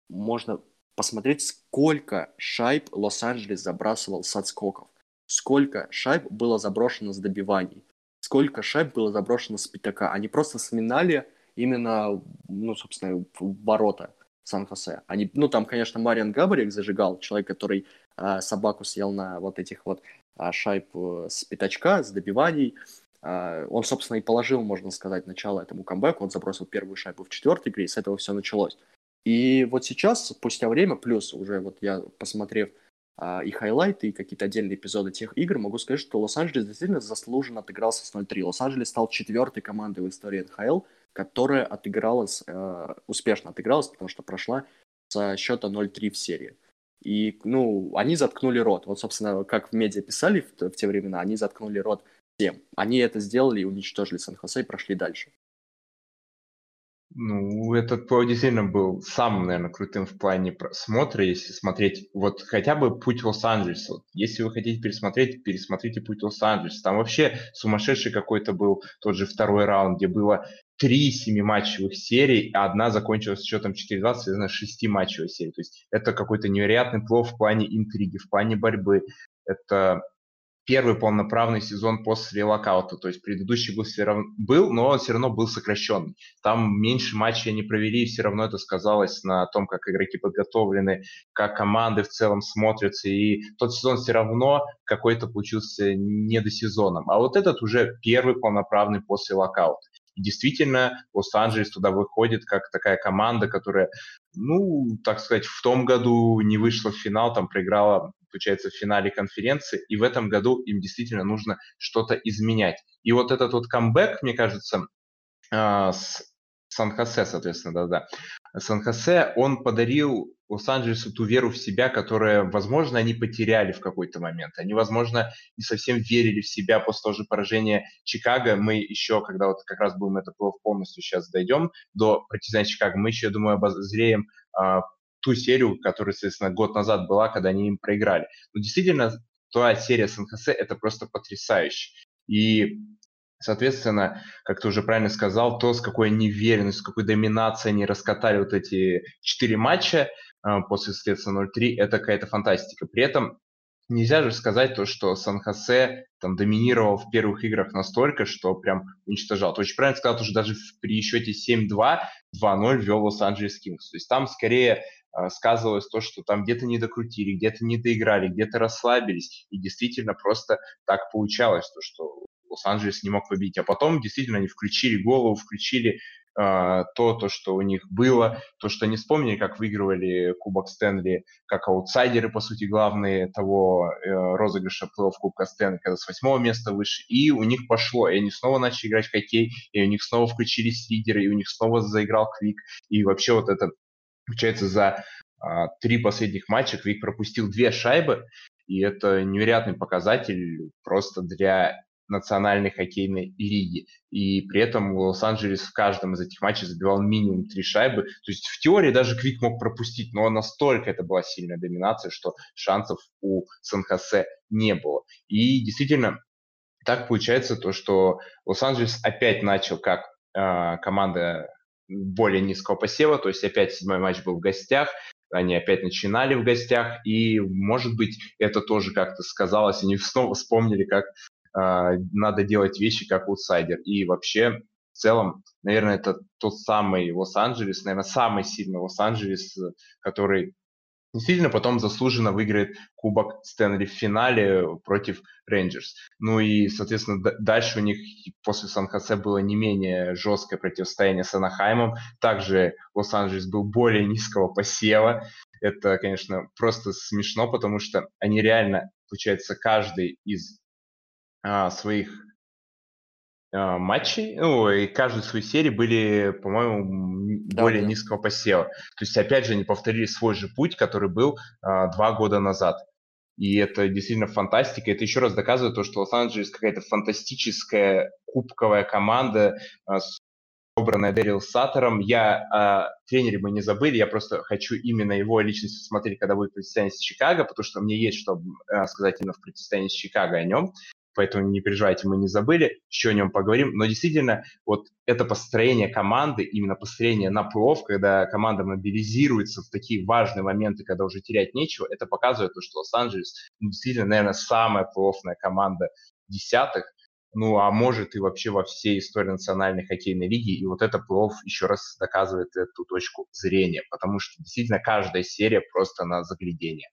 можно посмотреть, сколько шайб Лос-Анджелес забрасывал с отскоков. Сколько шайб было заброшено с добиваний. Сколько шайб было заброшено с пятака. Они просто сминали именно, ну, собственно, ворота Сан-Хосе. Они, ну, там, конечно, Мариан Габарик зажигал, человек, который э, собаку съел на вот этих вот э, шайб с пятачка, с добиваний. Э, он, собственно, и положил, можно сказать, начало этому камбэку. Он забросил первую шайбу в четвертой игре, и с этого все началось. И вот сейчас, спустя время, плюс уже вот я, посмотрев а, и хайлайты, и какие-то отдельные эпизоды тех игр, могу сказать, что Лос-Анджелес действительно заслуженно отыгрался с 0-3. Лос-Анджелес стал четвертой командой в истории НХЛ, которая отыгралась, э, успешно отыгралась, потому что прошла со счета 0-3 в серии. И, ну, они заткнули рот. Вот, собственно, как в медиа писали в, в те времена, они заткнули рот всем. Они это сделали и уничтожили Сан-Хосе и прошли дальше. Ну, этот плей действительно был самым, наверное, крутым в плане просмотра, если смотреть вот хотя бы «Путь Лос-Анджелеса». Вот, если вы хотите пересмотреть, пересмотрите «Путь Лос-Анджелеса». Там вообще сумасшедший какой-то был тот же второй раунд, где было три семиматчевых серий, а одна закончилась счетом 4-2, связана с шестиматчевой серией. То есть это какой-то невероятный плов в плане интриги, в плане борьбы. Это первый полноправный сезон после локаута. То есть предыдущий был, все равно, был, но он все равно был сокращенный. Там меньше матчей они провели, и все равно это сказалось на том, как игроки подготовлены, как команды в целом смотрятся. И тот сезон все равно какой-то получился недосезоном. А вот этот уже первый полноправный после локаута. И действительно, Лос-Анджелес туда выходит как такая команда, которая, ну, так сказать, в том году не вышла в финал, там проиграла получается, в финале конференции, и в этом году им действительно нужно что-то изменять. И вот этот вот камбэк, мне кажется, а, с Сан-Хосе, соответственно, да-да. Сан-Хосе, он подарил Лос-Анджелесу ту веру в себя, которая, возможно, они потеряли в какой-то момент. Они, возможно, не совсем верили в себя после того же поражения Чикаго. Мы еще, когда вот как раз будем это полностью сейчас дойдем до противостояния Чикаго, мы еще, я думаю, обозреем а, ту серию, которая, соответственно, год назад была, когда они им проиграли. Но действительно, та серия с НХС это просто потрясающе. И Соответственно, как ты уже правильно сказал, то, с какой неуверенностью, с какой доминацией они раскатали вот эти четыре матча э, после, соответственно, 0-3, это какая-то фантастика. При этом нельзя же сказать то, что Сан-Хосе там доминировал в первых играх настолько, что прям уничтожал. Ты очень правильно сказал, что даже при счете 7-2 2-0 вел Лос-Анджелес Кингс. То есть там скорее сказывалось то, что там где-то не докрутили, где-то не доиграли, где-то расслабились. И действительно просто так получалось, то, что Лос-Анджелес не мог победить. А потом действительно они включили голову, включили э, то, то, что у них было, то, что они вспомнили, как выигрывали Кубок Стэнли, как аутсайдеры, по сути, главные того э, розыгрыша плей-офф Кубка Стэнли, когда с восьмого места выше, и у них пошло, и они снова начали играть в хоккей, и у них снова включились лидеры, и у них снова заиграл Квик, и вообще вот это, получается, за а, три последних матча Квик пропустил две шайбы, и это невероятный показатель просто для национальной хоккейной лиги. И при этом Лос-Анджелес в каждом из этих матчей забивал минимум три шайбы. То есть в теории даже Квик мог пропустить, но настолько это была сильная доминация, что шансов у Сан-Хосе не было. И действительно, так получается то, что Лос-Анджелес опять начал как э, команда более низкого посева, то есть опять седьмой матч был в гостях, они опять начинали в гостях, и, может быть, это тоже как-то сказалось, они снова вспомнили, как а, надо делать вещи как аутсайдер. И вообще, в целом, наверное, это тот самый Лос-Анджелес, наверное, самый сильный Лос-Анджелес, который действительно потом заслуженно выиграет Кубок Стэнли в финале против Рейнджерс. Ну и, соответственно, дальше у них после Сан-Хосе было не менее жесткое противостояние с Анахаймом. Также Лос-Анджелес был более низкого посева. Это, конечно, просто смешно, потому что они реально, получается, каждый из а, своих матчей, ну, и каждую свою серию были, по-моему, да, более да. низкого посева. То есть, опять же, они повторили свой же путь, который был а, два года назад. И это действительно фантастика. Это еще раз доказывает то, что Лос-Анджелес какая-то фантастическая кубковая команда, а, собранная Дэрил Саттером. Я о тренере мы не забыли, я просто хочу именно его личность смотреть, когда будет противостояние с Чикаго, потому что мне есть что сказать именно в противостоянии с Чикаго о нем поэтому не переживайте, мы не забыли, еще о нем поговорим. Но действительно, вот это построение команды, именно построение на плов, когда команда мобилизируется в такие важные моменты, когда уже терять нечего, это показывает то, что Лос-Анджелес ну, действительно, наверное, самая плотная команда десятых, ну, а может и вообще во всей истории национальной хоккейной лиги. И вот это плов еще раз доказывает эту точку зрения, потому что действительно каждая серия просто на заглядение.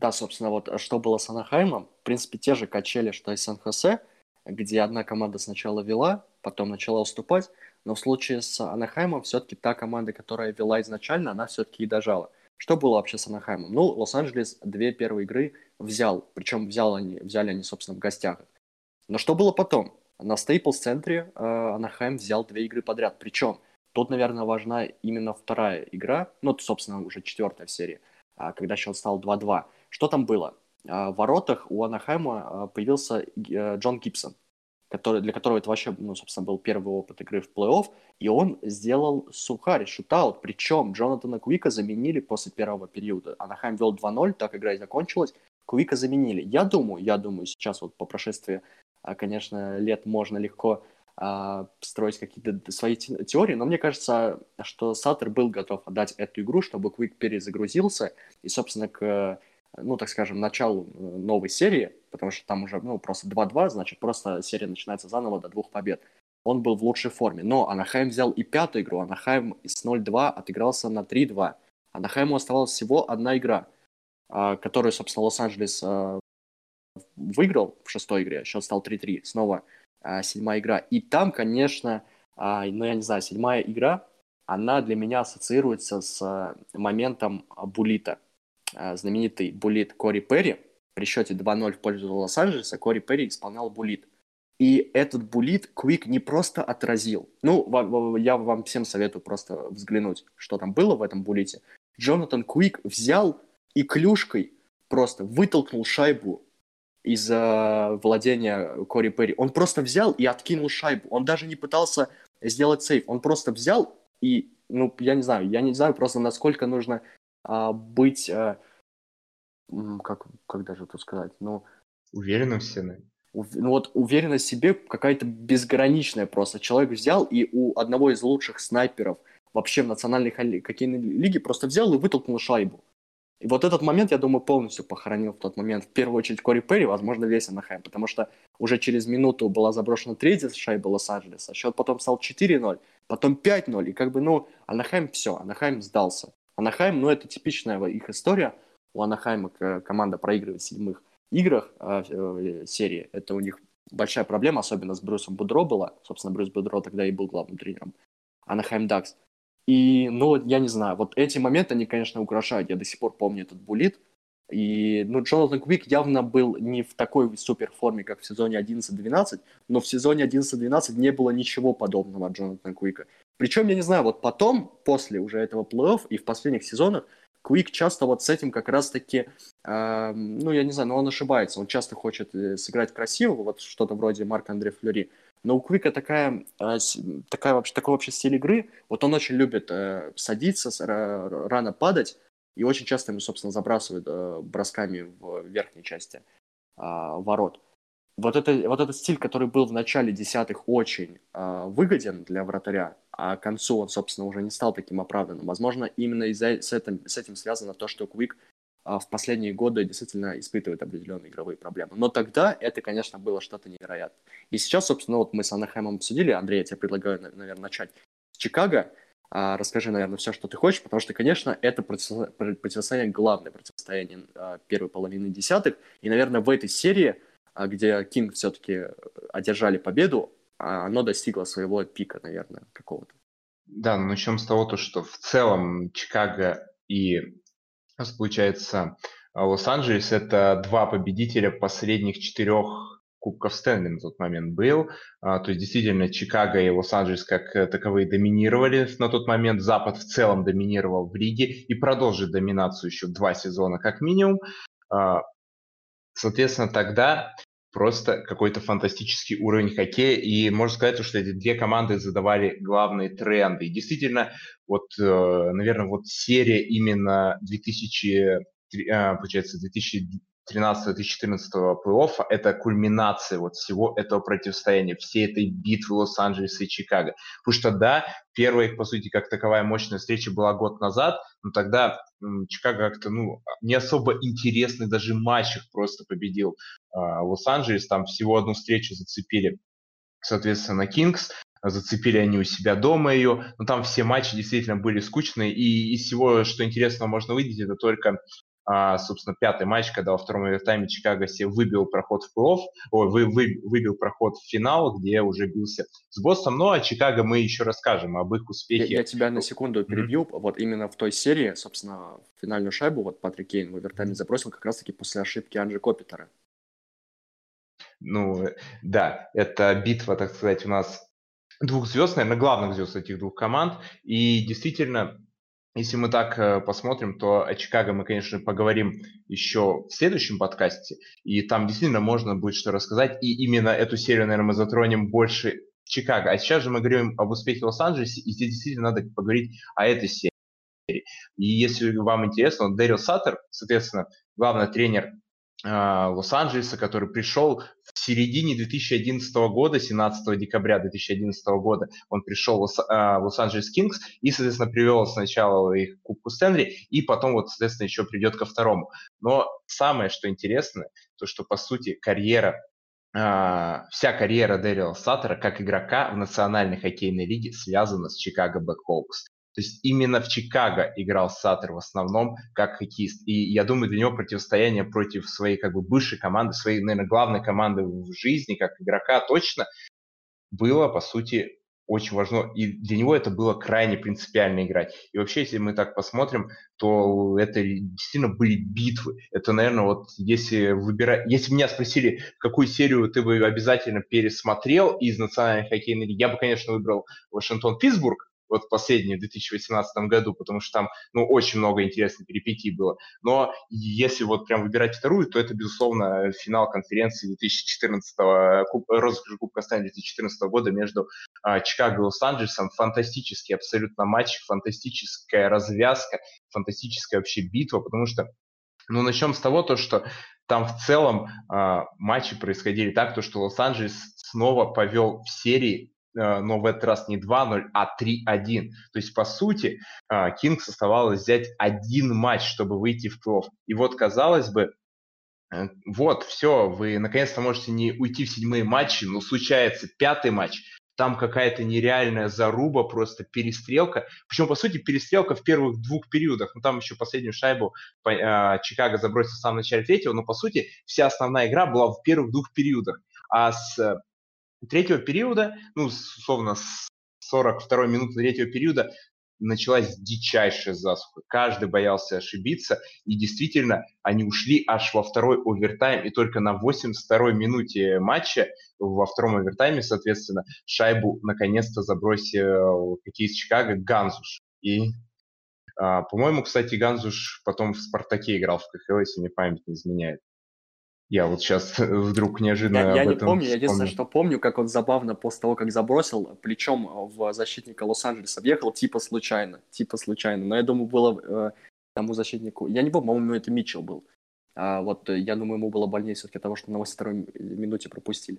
Да, собственно, вот э, что было с Анахаймом, в принципе, те же качели, что и Сан-Хосе, где одна команда сначала вела, потом начала уступать, но в случае с Анахаймом все-таки та команда, которая вела изначально, она все-таки и дожала. Что было вообще с Анахаймом? Ну, Лос-Анджелес две первые игры взял, причем взял они, взяли они, собственно, в гостях. Но что было потом? На Стейплс-центре э, Анахайм взял две игры подряд. Причем тут, наверное, важна именно вторая игра, ну, собственно, уже четвертая серия, э, когда счет стал 2-2. Что там было? А, в воротах у Анахайма а, появился э, Джон Гибсон, который, для которого это вообще, ну, собственно, был первый опыт игры в плей-офф, и он сделал сухарь, шутаут, причем Джонатана Куика заменили после первого периода. Анахайм вел 2-0, так игра и закончилась, Куика заменили. Я думаю, я думаю, сейчас вот по прошествии, а, конечно, лет можно легко строить какие-то свои теории, но мне кажется, что Саттер был готов отдать эту игру, чтобы Квик перезагрузился, и, собственно, к ну, так скажем, началу э, новой серии, потому что там уже, ну, просто 2-2, значит, просто серия начинается заново до двух побед. Он был в лучшей форме. Но Анахайм взял и пятую игру. Анахайм с 0-2 отыгрался на 3-2. Анахайму оставалась всего одна игра, а, которую, собственно, Лос-Анджелес а, выиграл в шестой игре. Счет стал 3-3. Снова а, седьмая игра. И там, конечно, ну, я не знаю, седьмая игра, она для меня ассоциируется с моментом Булита – знаменитый булит Кори Перри. При счете 2-0 в пользу Лос-Анджелеса Кори Перри исполнял булит. И этот булит Квик не просто отразил. Ну, я вам всем советую просто взглянуть, что там было в этом булите. Джонатан Квик взял и клюшкой просто вытолкнул шайбу из э, владения Кори Перри. Он просто взял и откинул шайбу. Он даже не пытался сделать сейф. Он просто взял и, ну, я не знаю, я не знаю просто, насколько нужно быть, а, как, как даже это сказать, ну... Уверенным в себе. Ну вот уверенность в себе какая-то безграничная просто. Человек взял и у одного из лучших снайперов вообще в национальной хоккейной лиге просто взял и вытолкнул шайбу. И вот этот момент, я думаю, полностью похоронил в тот момент. В первую очередь Кори Перри, возможно, весь Анахайм, потому что уже через минуту была заброшена третья шайба Лос-Анджелеса, счет потом стал 4-0, потом 5-0, и как бы, ну, Анахайм все, Анахайм сдался. Анахайм, ну, это типичная их история. У Анахайма команда проигрывает в седьмых играх э, э, серии. Это у них большая проблема, особенно с Брюсом Будро была. Собственно, Брюс Будро тогда и был главным тренером. Анахайм Дакс. И, ну, я не знаю, вот эти моменты, они, конечно, украшают. Я до сих пор помню этот булит. И, ну, Джонатан Квик явно был не в такой супер форме, как в сезоне 11-12, но в сезоне 11-12 не было ничего подобного от Джонатана Квика. Причем, я не знаю, вот потом, после уже этого плей-офф и в последних сезонах, Квик часто вот с этим как раз-таки, э, ну, я не знаю, но он ошибается. Он часто хочет э, сыграть красиво, вот что-то вроде Марка Андре Флюри. Но у Квика такая, э, такая вообще, такой вообще стиль игры. Вот он очень любит э, садиться, рано падать, и очень часто ему, собственно, забрасывают э, бросками в верхней части э, ворот вот, это, вот этот стиль, который был в начале десятых очень э, выгоден для вратаря, а к концу он, собственно, уже не стал таким оправданным. Возможно, именно из-за с этим, с этим связано то, что Квик э, в последние годы действительно испытывает определенные игровые проблемы. Но тогда это, конечно, было что-то невероятное. И сейчас, собственно, вот мы с Анахаймом обсудили. Андрей, я тебе предлагаю, наверное, начать с Чикаго. А, расскажи, наверное, все, что ты хочешь, потому что, конечно, это противостояние, главное противостояние а, первой половины десятых. И, наверное, в этой серии где Кинг все-таки одержали победу, а оно достигло своего пика, наверное, какого-то. Да, ну начнем с того, то, что в целом Чикаго и, получается, Лос-Анджелес – это два победителя последних четырех Кубков Стэнли на тот момент был. А, то есть действительно Чикаго и Лос-Анджелес как таковые доминировали на тот момент. Запад в целом доминировал в лиге и продолжит доминацию еще два сезона как минимум. Соответственно, тогда просто какой-то фантастический уровень хоккея. И можно сказать, что эти две команды задавали главные тренды. И действительно, вот, э, наверное, вот серия именно 2000, э, получается, 2000 2013-2014 плей-оффа – это кульминация вот всего этого противостояния, всей этой битвы Лос-Анджелеса и Чикаго. Потому что, да, первая, по сути, как таковая мощная встреча была год назад, но тогда м, Чикаго как-то, ну, не особо интересный даже матч их просто победил э, Лос-Анджелес. Там всего одну встречу зацепили, соответственно, Кингс, зацепили они у себя дома ее, но там все матчи действительно были скучные, и из всего, что интересного можно выделить, это только а, собственно, пятый матч, когда во втором овертайме Чикаго себе выбил проход в плей-офф, ой, вы, вы, выбил проход в финал, где уже бился с Бостом. Ну, а Чикаго мы еще расскажем об их успехе. Я, я тебя на секунду перебью. Mm-hmm. Вот именно в той серии, собственно, финальную шайбу вот Патрик Кейн в овертайме забросил как раз-таки после ошибки Анджи Копитера. Ну, да, это битва, так сказать, у нас двух звезд, наверное, главных звезд этих двух команд. И действительно, если мы так э, посмотрим, то о Чикаго мы, конечно, поговорим еще в следующем подкасте, и там действительно можно будет что рассказать, и именно эту серию, наверное, мы затронем больше Чикаго. А сейчас же мы говорим об успехе Лос-Анджелесе, и здесь действительно надо поговорить о этой серии. И если вам интересно, Дэрил Саттер, соответственно, главный тренер Лос-Анджелеса, который пришел в середине 2011 года, 17 декабря 2011 года, он пришел в а, Лос-Анджелес Кингс и, соответственно, привел сначала их к Кубку Стэнли, и потом, вот, соответственно, еще придет ко второму. Но самое, что интересно, то, что, по сути, карьера Uh, вся карьера Дэрила Саттера как игрока в Национальной хоккейной лиге связана с Чикаго Блэкхоукс. То есть именно в Чикаго играл Саттер в основном как хоккеист. И я думаю, для него противостояние против своей как бы бывшей команды, своей, наверное, главной команды в жизни, как игрока точно, было, по сути, очень важно. И для него это было крайне принципиально играть. И вообще, если мы так посмотрим, то это действительно были битвы. Это, наверное, вот если выбирать... Если меня спросили, какую серию ты бы обязательно пересмотрел из национальной хоккейной лиги, я бы, конечно, выбрал Вашингтон-Питтсбург, вот последний в 2018 году, потому что там, ну, очень много интересных перипетий было. Но если вот прям выбирать вторую, то это, безусловно, финал конференции 2014 куб, Кубка Стэнли 2014 года между а, Чикаго и Лос-Анджелесом. Фантастический абсолютно матч, фантастическая развязка, фантастическая вообще битва, потому что ну, начнем с того, то, что там в целом э, матчи происходили так, то, что Лос-Анджелес снова повел в серии но в этот раз не 2-0, а 3-1. То есть, по сути, Кингс э, оставалось взять один матч, чтобы выйти в плей-офф. И вот, казалось бы, э, вот, все, вы наконец-то можете не уйти в седьмые матчи, но случается пятый матч, там какая-то нереальная заруба, просто перестрелка. Причем, по сути, перестрелка в первых двух периодах. Ну, там еще последнюю шайбу э, Чикаго забросил в самом начале третьего, но, по сути, вся основная игра была в первых двух периодах. А с третьего периода, ну, условно, с 42 минуты третьего периода началась дичайшая засуха. Каждый боялся ошибиться, и действительно они ушли аж во второй овертайм, и только на 82-й минуте матча, во втором овертайме, соответственно, шайбу наконец-то забросил хоккеист Чикаго Ганзуш. И, а, по-моему, кстати, Ганзуш потом в «Спартаке» играл в КХЛ, если мне память не изменяет. Я вот сейчас вдруг неожиданно Я, я не помню, я единственное, что помню, как он забавно после того, как забросил, плечом в защитника Лос-Анджелеса въехал типа случайно, типа случайно. Но я думаю, было э, тому защитнику... Я не помню, по-моему, это Митчелл был. А вот э, я думаю, ему было больнее все-таки того, что на 82 минуте пропустили.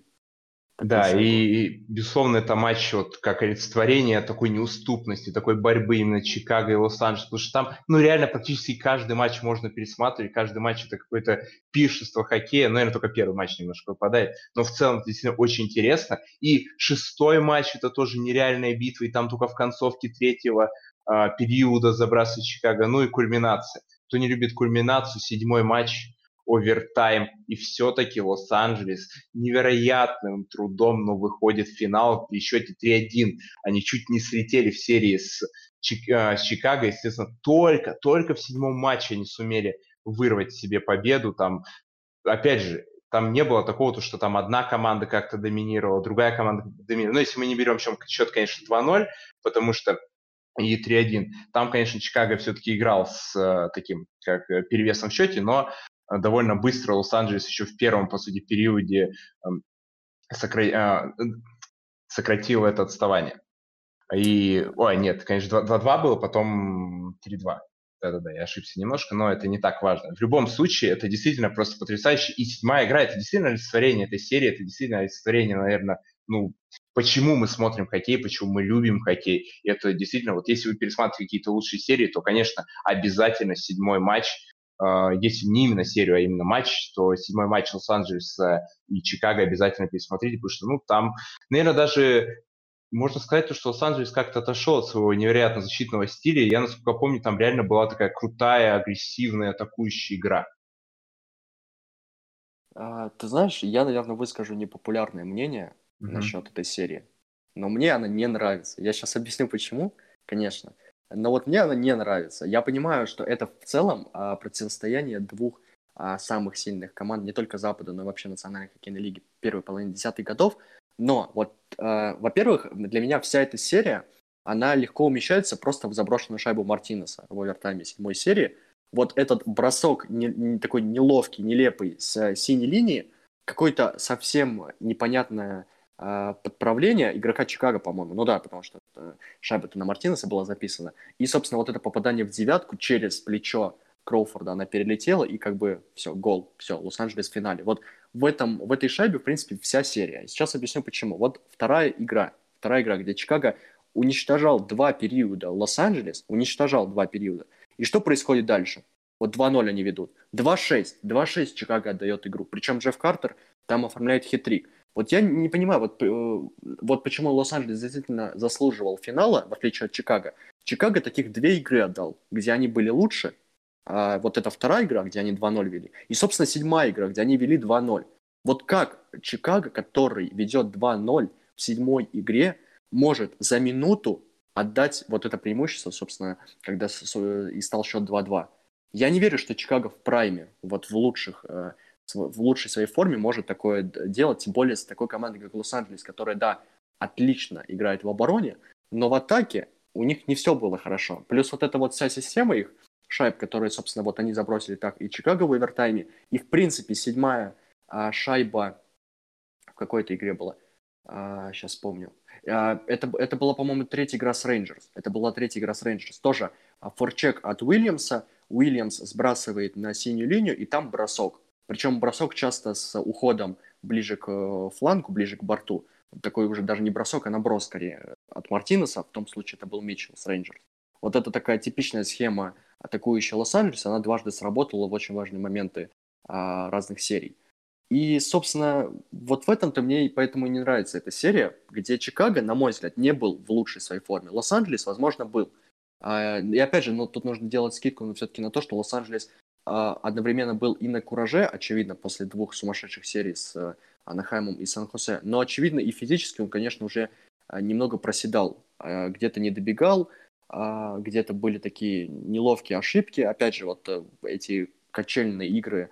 Да, и, и, безусловно, это матч вот как олицетворение такой неуступности, такой борьбы именно Чикаго и Лос-Анджелес, потому что там, ну, реально практически каждый матч можно пересматривать, каждый матч это какое-то пиршество хоккея, ну, наверное, только первый матч немножко выпадает, но в целом это действительно очень интересно. И шестой матч это тоже нереальная битва, и там только в концовке третьего а, периода забрасывает Чикаго, ну и кульминация. Кто не любит кульминацию, седьмой матч – овертайм, и все-таки Лос-Анджелес невероятным трудом, но выходит в финал при счете 3-1. Они чуть не слетели в серии с, Чик, э, с Чикаго, естественно, только, только в седьмом матче они сумели вырвать себе победу. Там, опять же, там не было такого, что там одна команда как-то доминировала, другая команда доминировала. Ну, если мы не берем счет, конечно, 2-0, потому что и 3-1. Там, конечно, Чикаго все-таки играл с э, таким как э, перевесом в счете, но довольно быстро Лос-Анджелес еще в первом, по сути, периоде эм, сокра... сократил это отставание. И, ой, нет, конечно, 2-2 было, потом 3-2. Да-да-да, я ошибся немножко, но это не так важно. В любом случае, это действительно просто потрясающе. И седьмая игра – это действительно олицетворение этой серии, это действительно олицетворение, наверное, ну, почему мы смотрим хоккей, почему мы любим хоккей. И это действительно, вот если вы пересматриваете какие-то лучшие серии, то, конечно, обязательно седьмой матч если не именно серию, а именно матч, то седьмой матч Лос-Анджелеса и Чикаго обязательно пересмотрите, потому что, ну, там, наверное, даже можно сказать, что Лос-Анджелес как-то отошел от своего невероятно защитного стиля. Я, насколько помню, там реально была такая крутая, агрессивная, атакующая игра. А, ты знаешь, я, наверное, выскажу непопулярное мнение mm-hmm. насчет этой серии. Но мне она не нравится. Я сейчас объясню, почему, конечно. Но вот мне она не нравится. Я понимаю, что это в целом а, противостояние двух а, самых сильных команд не только Запада, но и вообще Национальной хоккейной лиги первой половины десятых годов. Но вот, а, во-первых, для меня вся эта серия, она легко умещается просто в заброшенную шайбу Мартинеса в овертайме седьмой серии. Вот этот бросок не, не, такой неловкий, нелепый с синей линии, какой-то совсем непонятное а, подправление игрока Чикаго, по-моему. Ну да, потому что шайба-то на Мартинеса была записана. И, собственно, вот это попадание в девятку через плечо Кроуфорда, она перелетела, и как бы все, гол, все, Лос-Анджелес в финале. Вот в, этом, в этой шайбе, в принципе, вся серия. Сейчас объясню почему. Вот вторая игра, вторая игра, где Чикаго уничтожал два периода Лос-Анджелес, уничтожал два периода. И что происходит дальше? Вот 2-0 они ведут. 2-6. 2-6 Чикаго отдает игру. Причем Джефф Картер там оформляет хитрик. Вот я не понимаю, вот, э, вот почему Лос-Анджелес действительно заслуживал финала, в отличие от Чикаго. Чикаго таких две игры отдал, где они были лучше. А вот это вторая игра, где они 2-0 вели. И, собственно, седьмая игра, где они вели 2-0. Вот как Чикаго, который ведет 2-0 в седьмой игре, может за минуту отдать вот это преимущество, собственно, когда и стал счет 2-2. Я не верю, что Чикаго в прайме, вот в лучших э, в лучшей своей форме может такое делать, тем более с такой командой, как Лос-Анджелес, которая, да, отлично играет в обороне, но в атаке у них не все было хорошо. Плюс вот эта вот вся система их шайб, которые, собственно, вот они забросили так и Чикаго в овертайме, и, в принципе, седьмая а, шайба в какой-то игре была, а, сейчас помню, а, это, это была, по-моему, третья игра с Рейнджерс. Это была третья игра с Рейнджерс. Тоже а, форчек от Уильямса. Уильямс сбрасывает на синюю линию, и там бросок. Причем бросок часто с уходом ближе к э, флангу, ближе к борту. Такой уже даже не бросок, а наброс скорее от Мартинеса. В том случае это был Митчелл с Рейнджерс. Вот это такая типичная схема атакующего Лос-Анджелеса. Она дважды сработала в очень важные моменты а, разных серий. И, собственно, вот в этом-то мне поэтому и не нравится эта серия, где Чикаго, на мой взгляд, не был в лучшей своей форме. Лос-Анджелес, возможно, был. А, и опять же, ну, тут нужно делать скидку но все-таки на то, что Лос-Анджелес одновременно был и на кураже, очевидно, после двух сумасшедших серий с э, Анахаймом и Сан-Хосе, но, очевидно, и физически он, конечно, уже а, немного проседал, а, где-то не добегал, где-то были такие неловкие ошибки. Опять же, вот э, эти качельные игры,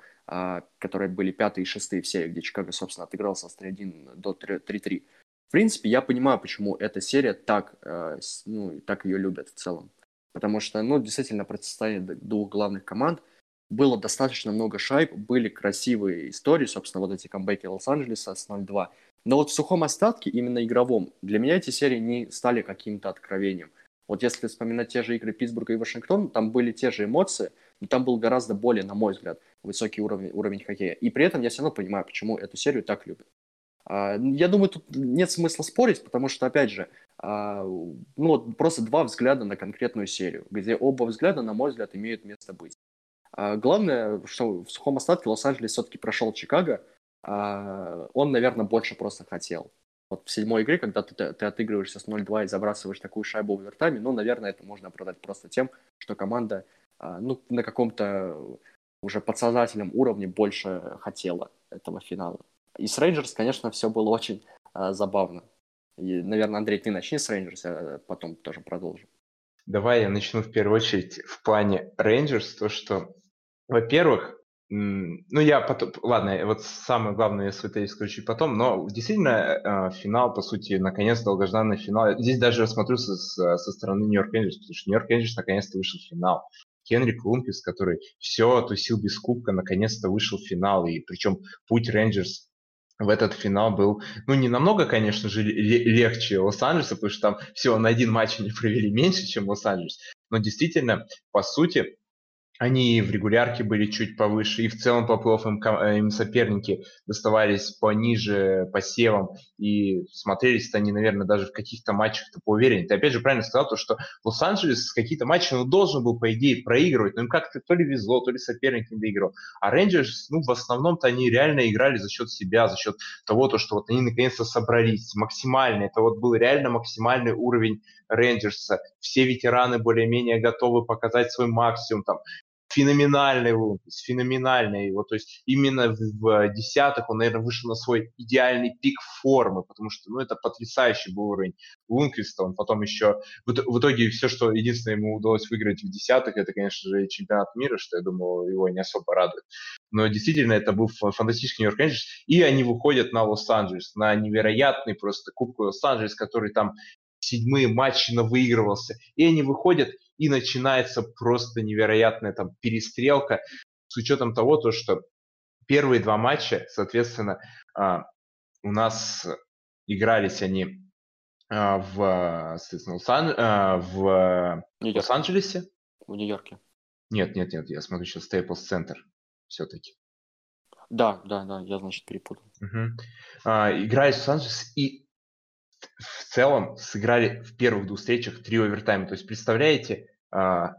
которые были пятые и шестые в серии, где Чикаго, собственно, отыгрался с 3-1 до 3-3. В принципе, я понимаю, почему эта серия так, э, ну, так ее любят в целом. Потому что, ну, действительно, противостояние двух главных команд – было достаточно много шайб, были красивые истории, собственно, вот эти камбэки Лос-Анджелеса с 0-2. Но вот в сухом остатке, именно игровом, для меня эти серии не стали каким-то откровением. Вот если вспоминать те же игры Питтсбурга и Вашингтона, там были те же эмоции, но там был гораздо более, на мой взгляд, высокий уровень, уровень хоккея. И при этом я все равно понимаю, почему эту серию так любят. А, я думаю, тут нет смысла спорить, потому что, опять же, а, ну вот просто два взгляда на конкретную серию, где оба взгляда, на мой взгляд, имеют место быть. А главное, что в сухом остатке Лос-Анджелес все-таки прошел Чикаго. А он, наверное, больше просто хотел. Вот в седьмой игре, когда ты, ты отыгрываешься с 0-2 и забрасываешь такую шайбу овертайме, ну, наверное, это можно оправдать просто тем, что команда а, ну, на каком-то уже подсознательном уровне больше хотела этого финала. И с Рейнджерс, конечно, все было очень забавно. И, наверное, Андрей, ты начни с Рейнджерс, а потом тоже продолжим. Давай я начну в первую очередь в плане Рейнджерс, то, что во-первых, ну, я потом, ладно, вот самое главное я тезис скажу потом, но действительно э, финал, по сути, наконец долгожданный финал. Здесь даже рассмотрю со, со стороны Нью-Йорк Рейнджерс, потому что Нью-Йорк Рейнджерс наконец-то вышел в финал. Хенрик Лунквист, который все тусил без кубка, наконец-то вышел в финал, и причем путь Рейнджерс в этот финал был, ну, не намного, конечно же, легче Лос-Анджелеса, потому что там всего на один матч они провели меньше, чем Лос-Анджелес. Но действительно, по сути, они в регулярке были чуть повыше, и в целом по плей-оффам э, им соперники доставались пониже по севам, и смотрелись они, наверное, даже в каких-то матчах-то поувереннее. Ты опять же правильно сказал, то, что Лос-Анджелес какие-то матчи ну, должен был, по идее, проигрывать, но им как-то то ли везло, то ли соперник не доиграл. А Рейнджерс, ну, в основном-то они реально играли за счет себя, за счет того, то, что вот они наконец-то собрались максимально. Это вот был реально максимальный уровень Рейнджерса. Все ветераны более-менее готовы показать свой максимум. Там феноменальный Лунквист, феноменальный. Его, то есть именно в десятых он, наверное, вышел на свой идеальный пик формы, потому что, ну, это потрясающий был уровень. Лунквиста, он потом еще, в, в итоге все, что единственное ему удалось выиграть в десятых, это, конечно же, чемпионат мира, что, я думаю, его не особо радует, но действительно это был фантастический Нью-Йорк Рейнджерс, и они выходят на Лос-Анджелес, на невероятный просто Кубку Лос-Анджелес, который там седьмые матчи на выигрывался, и они выходят, и начинается просто невероятная там перестрелка с учетом того, то, что первые два матча, соответственно, а, у нас игрались они а, в, соответственно. А, в Лос-Анджелесе. В Нью-Йорке. Нет, нет, нет, я смотрю сейчас Staples Center все-таки. Да, да, да, я, значит, перепутал. Угу. А, играли с Лос-Анджелес и в целом сыграли в первых двух встречах три овертайма. То есть, представляете, а,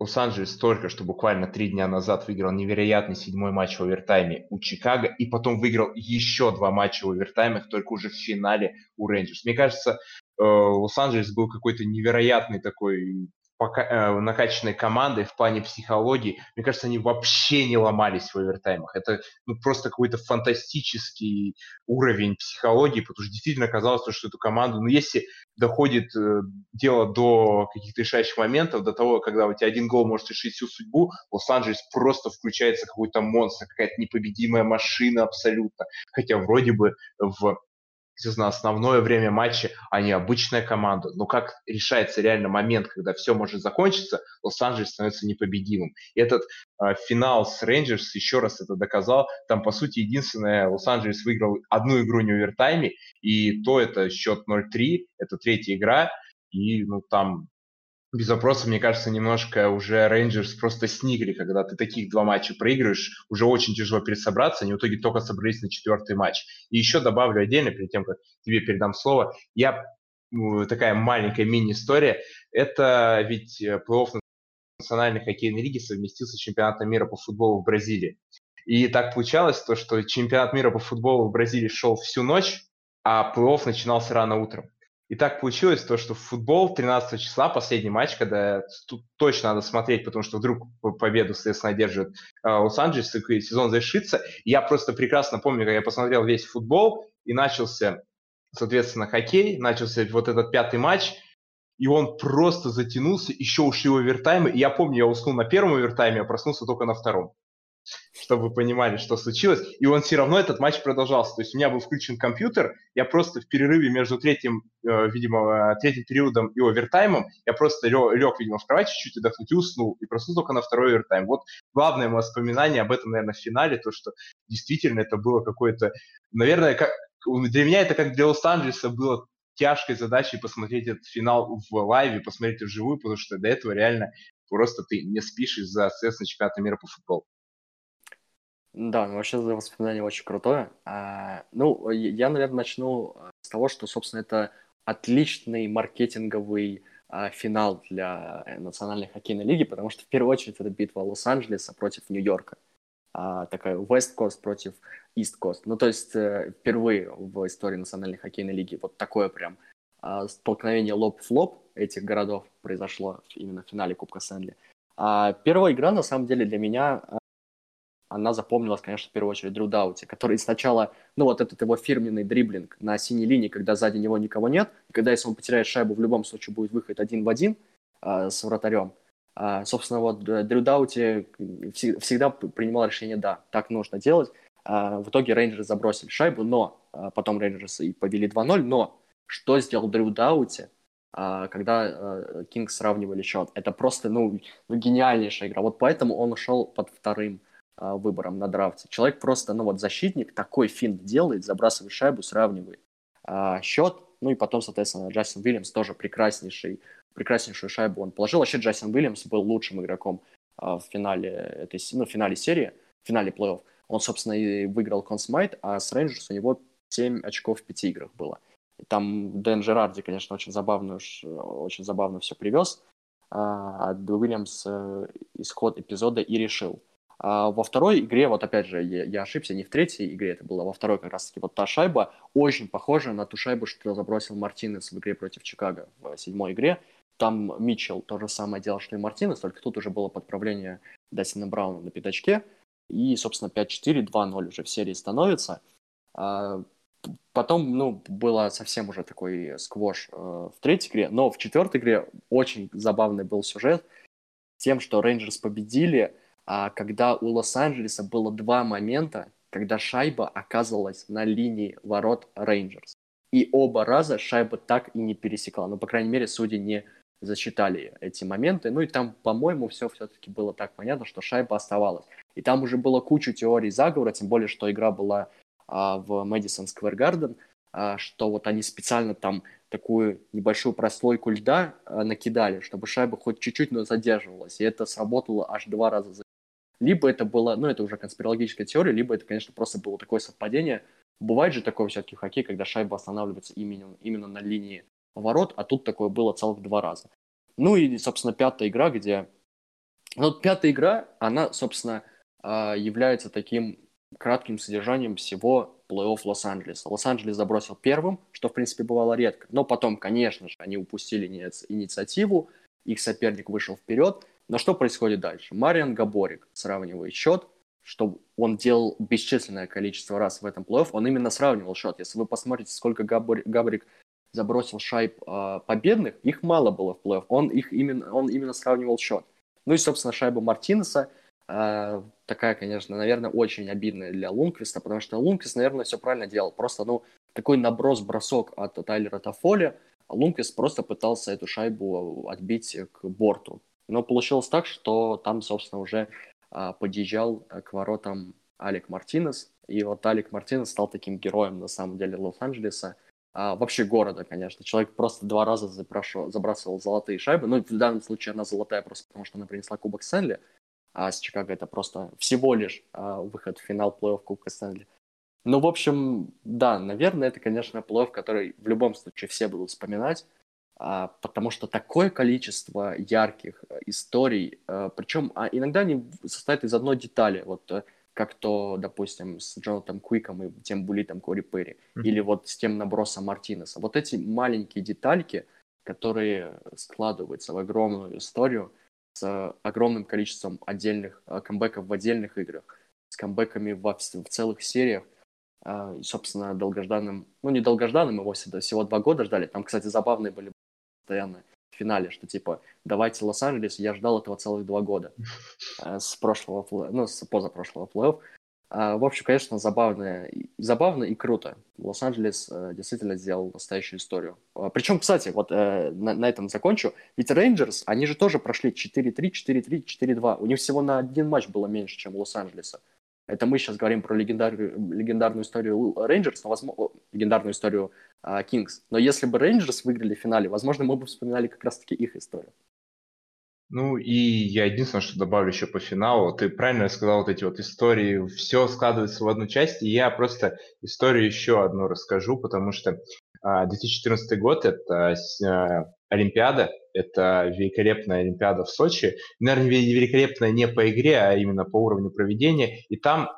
Лос-Анджелес только что буквально три дня назад выиграл невероятный седьмой матч в овертайме у Чикаго и потом выиграл еще два матча в овертаймах, только уже в финале у Рейнджерс. Мне кажется, э, Лос-Анджелес был какой-то невероятный такой Э, накачанной командой в плане психологии, мне кажется, они вообще не ломались в овертаймах. Это ну, просто какой-то фантастический уровень психологии, потому что действительно казалось, что эту команду, ну, если доходит э, дело до каких-то решающих моментов, до того, когда у тебя один гол может решить всю судьбу, Лос-Анджелес просто включается какой-то монстр, какая-то непобедимая машина абсолютно. Хотя вроде бы в естественно, основное время матча, а не обычная команда. Но как решается реально момент, когда все может закончиться, Лос-Анджелес становится непобедимым. И этот э, финал с Рейнджерс еще раз это доказал. Там, по сути, единственное, Лос-Анджелес выиграл одну игру не в овертайме, и то это счет 0-3, это третья игра, и ну, там без вопроса, мне кажется, немножко уже Рейнджерс просто сникли, когда ты таких два матча проигрываешь, уже очень тяжело пересобраться, они в итоге только собрались на четвертый матч. И еще добавлю отдельно, перед тем, как тебе передам слово, я такая маленькая мини-история, это ведь э, плей-офф национальной хоккейной лиги совместился с чемпионатом мира по футболу в Бразилии. И так получалось, то, что чемпионат мира по футболу в Бразилии шел всю ночь, а плей-офф начинался рано утром. И так получилось то, что в футбол 13 числа, последний матч, когда тут точно надо смотреть, потому что вдруг победу, соответственно, одержит э, Лос-Анджелес, и сезон завершится. я просто прекрасно помню, как я посмотрел весь футбол, и начался, соответственно, хоккей, начался вот этот пятый матч, и он просто затянулся, еще ушли овертаймы, и я помню, я уснул на первом овертайме, а проснулся только на втором чтобы вы понимали, что случилось. И он все равно, этот матч продолжался. То есть у меня был включен компьютер, я просто в перерыве между третьим, э, видимо, третьим периодом и овертаймом, я просто лег, видимо, в кровать чуть-чуть отдохнуть и уснул. И проснулся только на второй овертайм. Вот главное мое воспоминание об этом, наверное, в финале, то, что действительно это было какое-то, наверное, как, для меня это как для Лос-Анджелеса было тяжкой задачей посмотреть этот финал в лайве, посмотреть вживую, потому что до этого реально просто ты не спишь из-за, соответственно, чемпионата мира по футболу. Да, ну вообще воспоминание очень крутое. А, ну, я, наверное, начну а, с того, что, собственно, это отличный маркетинговый а, финал для э, Национальной хоккейной лиги, потому что в первую очередь это битва Лос-Анджелеса против Нью-Йорка. А, такая West Coast против East Coast. Ну, то есть э, впервые в истории Национальной хоккейной лиги вот такое прям а, столкновение лоб в лоб этих городов произошло именно в финале Кубка Сэнли. А первая игра, на самом деле, для меня она запомнилась, конечно, в первую очередь Дрю Даути, который сначала, ну вот этот его фирменный дриблинг на синей линии, когда сзади него никого нет, и когда если он потеряет шайбу, в любом случае будет выход один в один э, с вратарем. А, собственно, вот э, Дрю Даути всегда принимал решение, да, так нужно делать. А, в итоге Рейнджеры забросили шайбу, но а, потом Рейнджерсы и повели 2-0, но что сделал Дрю Даути, когда Кингс сравнивали счет? Это просто, ну, ну, гениальнейшая игра. Вот поэтому он ушел под вторым а, выбором на драфте. Человек просто, ну вот, защитник такой финт делает, забрасывает шайбу, сравнивает а, счет. Ну и потом, соответственно, Джастин Уильямс тоже прекраснейший, прекраснейшую шайбу он положил. Вообще Джастин Уильямс был лучшим игроком а, в финале этой, ну, в финале серии, в финале плей-офф. Он, собственно, и выиграл Конн Смайт, а с Рейнджерс у него 7 очков в 5 играх было. И там Дэн Джирарди, конечно, очень забавно, очень забавно все привез. А Уильямс э, исход эпизода и решил. А во второй игре, вот опять же, я, я ошибся, не в третьей игре это было, во второй как раз-таки вот та шайба, очень похожа на ту шайбу, что забросил Мартинес в игре против Чикаго в седьмой игре. Там Митчелл то же самое делал, что и Мартинес, только тут уже было подправление Дастина Брауна на пятачке. И, собственно, 5-4, 2-0 уже в серии становится. А потом, ну, было совсем уже такой сквош э, в третьей игре, но в четвертой игре очень забавный был сюжет тем, что Рейнджерс победили – а, когда у Лос-Анджелеса было два момента, когда шайба оказывалась на линии ворот Рейнджерс. И оба раза шайба так и не пересекла. Ну, по крайней мере, судьи не засчитали эти моменты. Ну и там, по-моему, все все-таки было так понятно, что шайба оставалась. И там уже было кучу теорий заговора, тем более, что игра была а, в Мэдисон Сквер Гарден, а, что вот они специально там такую небольшую прослойку льда э, накидали, чтобы шайба хоть чуть-чуть, но задерживалась. И это сработало аж два раза за либо это было, ну, это уже конспирологическая теория, либо это, конечно, просто было такое совпадение. Бывает же такое все-таки в хоккее, когда шайба останавливается именно, именно на линии ворот, а тут такое было целых два раза. Ну и, собственно, пятая игра, где... Ну, пятая игра, она, собственно, а, является таким кратким содержанием всего плей-офф Лос-Анджелеса. Лос-Анджелес забросил первым, что, в принципе, бывало редко. Но потом, конечно же, они упустили инициативу, их соперник вышел вперед, но что происходит дальше? Мариан Габорик сравнивает счет, что он делал бесчисленное количество раз в этом плей-офф, он именно сравнивал счет. Если вы посмотрите, сколько Габорик, Габорик забросил шайб э, победных, их мало было в плей-офф, он, их именно, он именно сравнивал счет. Ну и, собственно, шайба Мартинеса, э, такая, конечно, наверное, очень обидная для Лунквиста, потому что Лунквист, наверное, все правильно делал. Просто, ну, такой наброс-бросок от Тайлера Тофоли, а Лунквист просто пытался эту шайбу отбить к борту. Но получилось так, что там, собственно, уже а, подъезжал э, к воротам Алек Мартинес. И вот Алек Мартинес стал таким героем, на самом деле, Лос-Анджелеса. А, вообще города, конечно. Человек просто два раза запрашивал, забрасывал золотые шайбы. Ну, в данном случае она золотая просто потому, что она принесла Кубок Стэнли. А с Чикаго это просто всего лишь а, выход в финал плей-офф Кубка Стэнли. Ну, в общем, да, наверное, это, конечно, плей-офф, который в любом случае все будут вспоминать. А, потому что такое количество ярких э, историй, э, причем а иногда они состоят из одной детали, вот э, как то, допустим, с Джонатом Куиком и тем булитом Кори Перри, mm-hmm. или вот с тем набросом Мартинеса. Вот эти маленькие детальки, которые складываются в огромную историю с огромным количеством отдельных камбэков в отдельных играх, с камбэками в, в целых сериях, и, собственно, долгожданным, ну, не долгожданным, его всего два года ждали. Там, кстати, забавные были постоянно в финале, что типа давайте Лос-Анджелес, я ждал этого целых два года э, с прошлого, ну, с позапрошлого плей-офф. А, в общем, конечно, забавно, забавно и круто. Лос-Анджелес э, действительно сделал настоящую историю. А, Причем, кстати, вот э, на, на этом закончу. Ведь Рейнджерс, они же тоже прошли 4-3, 4-3, 4-2. У них всего на один матч было меньше, чем у Лос-Анджелеса. Это мы сейчас говорим про легендарную, легендарную историю Рейнджерс, но, возможно, легендарную историю Кингс. Но если бы Рейнджерс выиграли в финале, возможно, мы бы вспоминали как раз-таки их историю. Ну и я единственное, что добавлю еще по финалу. Ты правильно сказал вот эти вот истории. Все складывается в одну часть, и я просто историю еще одну расскажу, потому что 2014 год – это Олимпиада, это великолепная Олимпиада в Сочи. Наверное, великолепная не по игре, а именно по уровню проведения. И там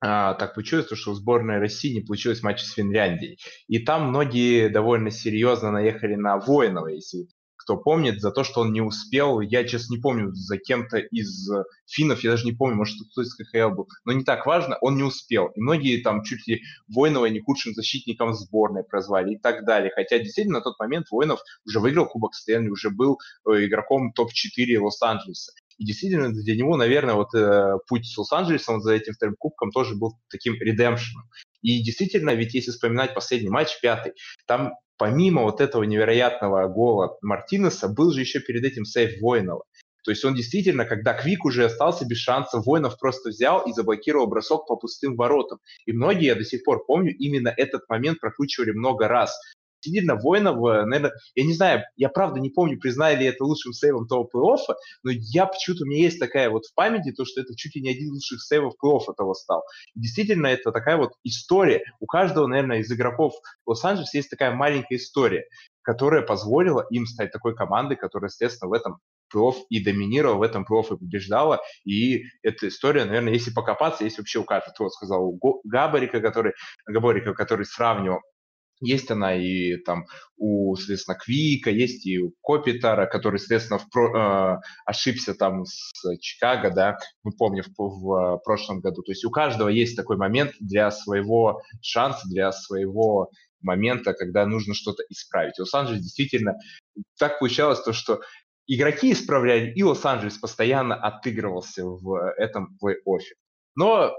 а, так получилось, что у сборной России не получилось матч с Финляндией. И там многие довольно серьезно наехали на Воинова, если кто помнит, за то, что он не успел. Я, честно, не помню, за кем-то из финнов, я даже не помню, может, кто из КХЛ был. Но не так важно, он не успел. И многие там чуть ли Воинова не худшим защитником сборной прозвали и так далее. Хотя действительно на тот момент Воинов уже выиграл Кубок Стэнли, уже был э, игроком топ-4 Лос-Анджелеса. И действительно для него, наверное, вот э, путь с Лос-Анджелесом за этим вторым кубком тоже был таким редемпшеном. И действительно, ведь если вспоминать последний матч, пятый, там помимо вот этого невероятного гола Мартинеса, был же еще перед этим сейф Воинова. То есть он действительно, когда Квик уже остался без шанса, Воинов просто взял и заблокировал бросок по пустым воротам. И многие, я до сих пор помню, именно этот момент прокручивали много раз действительно Воинов, наверное, я не знаю, я правда не помню, признали ли это лучшим сейвом того плей-оффа, но я почему-то, у меня есть такая вот в памяти, то, что это чуть ли не один из лучших сейвов плей-оффа того стал. И действительно, это такая вот история. У каждого, наверное, из игроков Лос-Анджелес есть такая маленькая история, которая позволила им стать такой командой, которая, естественно, в этом плей-офф и доминировала, в этом плей-офф и побеждала. И эта история, наверное, если покопаться, есть вообще у каждого, вот сказал, у Габарика, который, Габарика, который сравнивал есть она и там у, соответственно, Квика, есть и у Копитара, который, соответственно, в про, э, ошибся там с Чикаго, да, мы помним в, в прошлом году. То есть у каждого есть такой момент для своего шанса, для своего момента, когда нужно что-то исправить. Лос-Анджелес действительно так получалось, то, что игроки исправляли, и Лос-Анджелес постоянно отыгрывался в этом плей-оффе. Но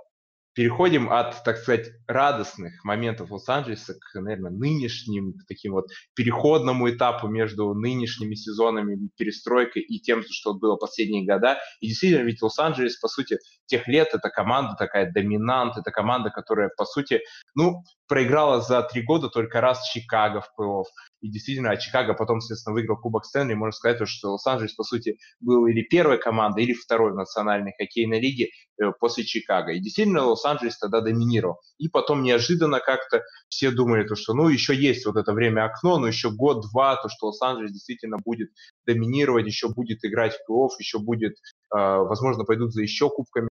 переходим от, так сказать, радостных моментов Лос-Анджелеса к, наверное, нынешним, к таким вот переходному этапу между нынешними сезонами, перестройкой и тем, что было последние года. И действительно, ведь Лос-Анджелес, по сути, тех лет это команда такая доминант, это команда, которая, по сути, ну, проиграла за три года только раз Чикаго в плей-офф. И действительно, а Чикаго потом, соответственно, выиграл Кубок Стэнли. Можно сказать, что Лос-Анджелес, по сути, был или первой командой, или второй в национальной хоккейной лиге э, после Чикаго. И действительно, Лос-Анджелес тогда доминировал. И потом неожиданно как-то все думали, то, что ну еще есть вот это время окно, но еще год-два, то, что Лос-Анджелес действительно будет доминировать, еще будет играть в плей-офф, еще будет, э, возможно, пойдут за еще кубками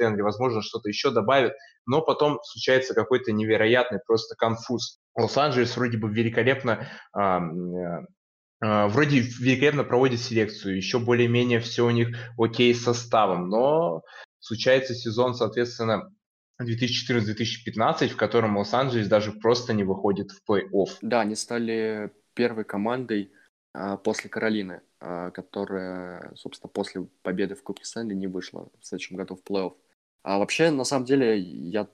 Стэнли, возможно, что-то еще добавит, но потом случается какой-то невероятный просто конфуз. Лос-Анджелес вроде бы великолепно а, а, вроде великолепно проводит селекцию, еще более-менее все у них окей с составом, но случается сезон, соответственно, 2014-2015, в котором Лос-Анджелес даже просто не выходит в плей-офф. Да, они стали первой командой а, после Каролины, а, которая, собственно, после победы в Кубке Стэнли не вышла в следующем году в плей-офф. А вообще, на самом деле, я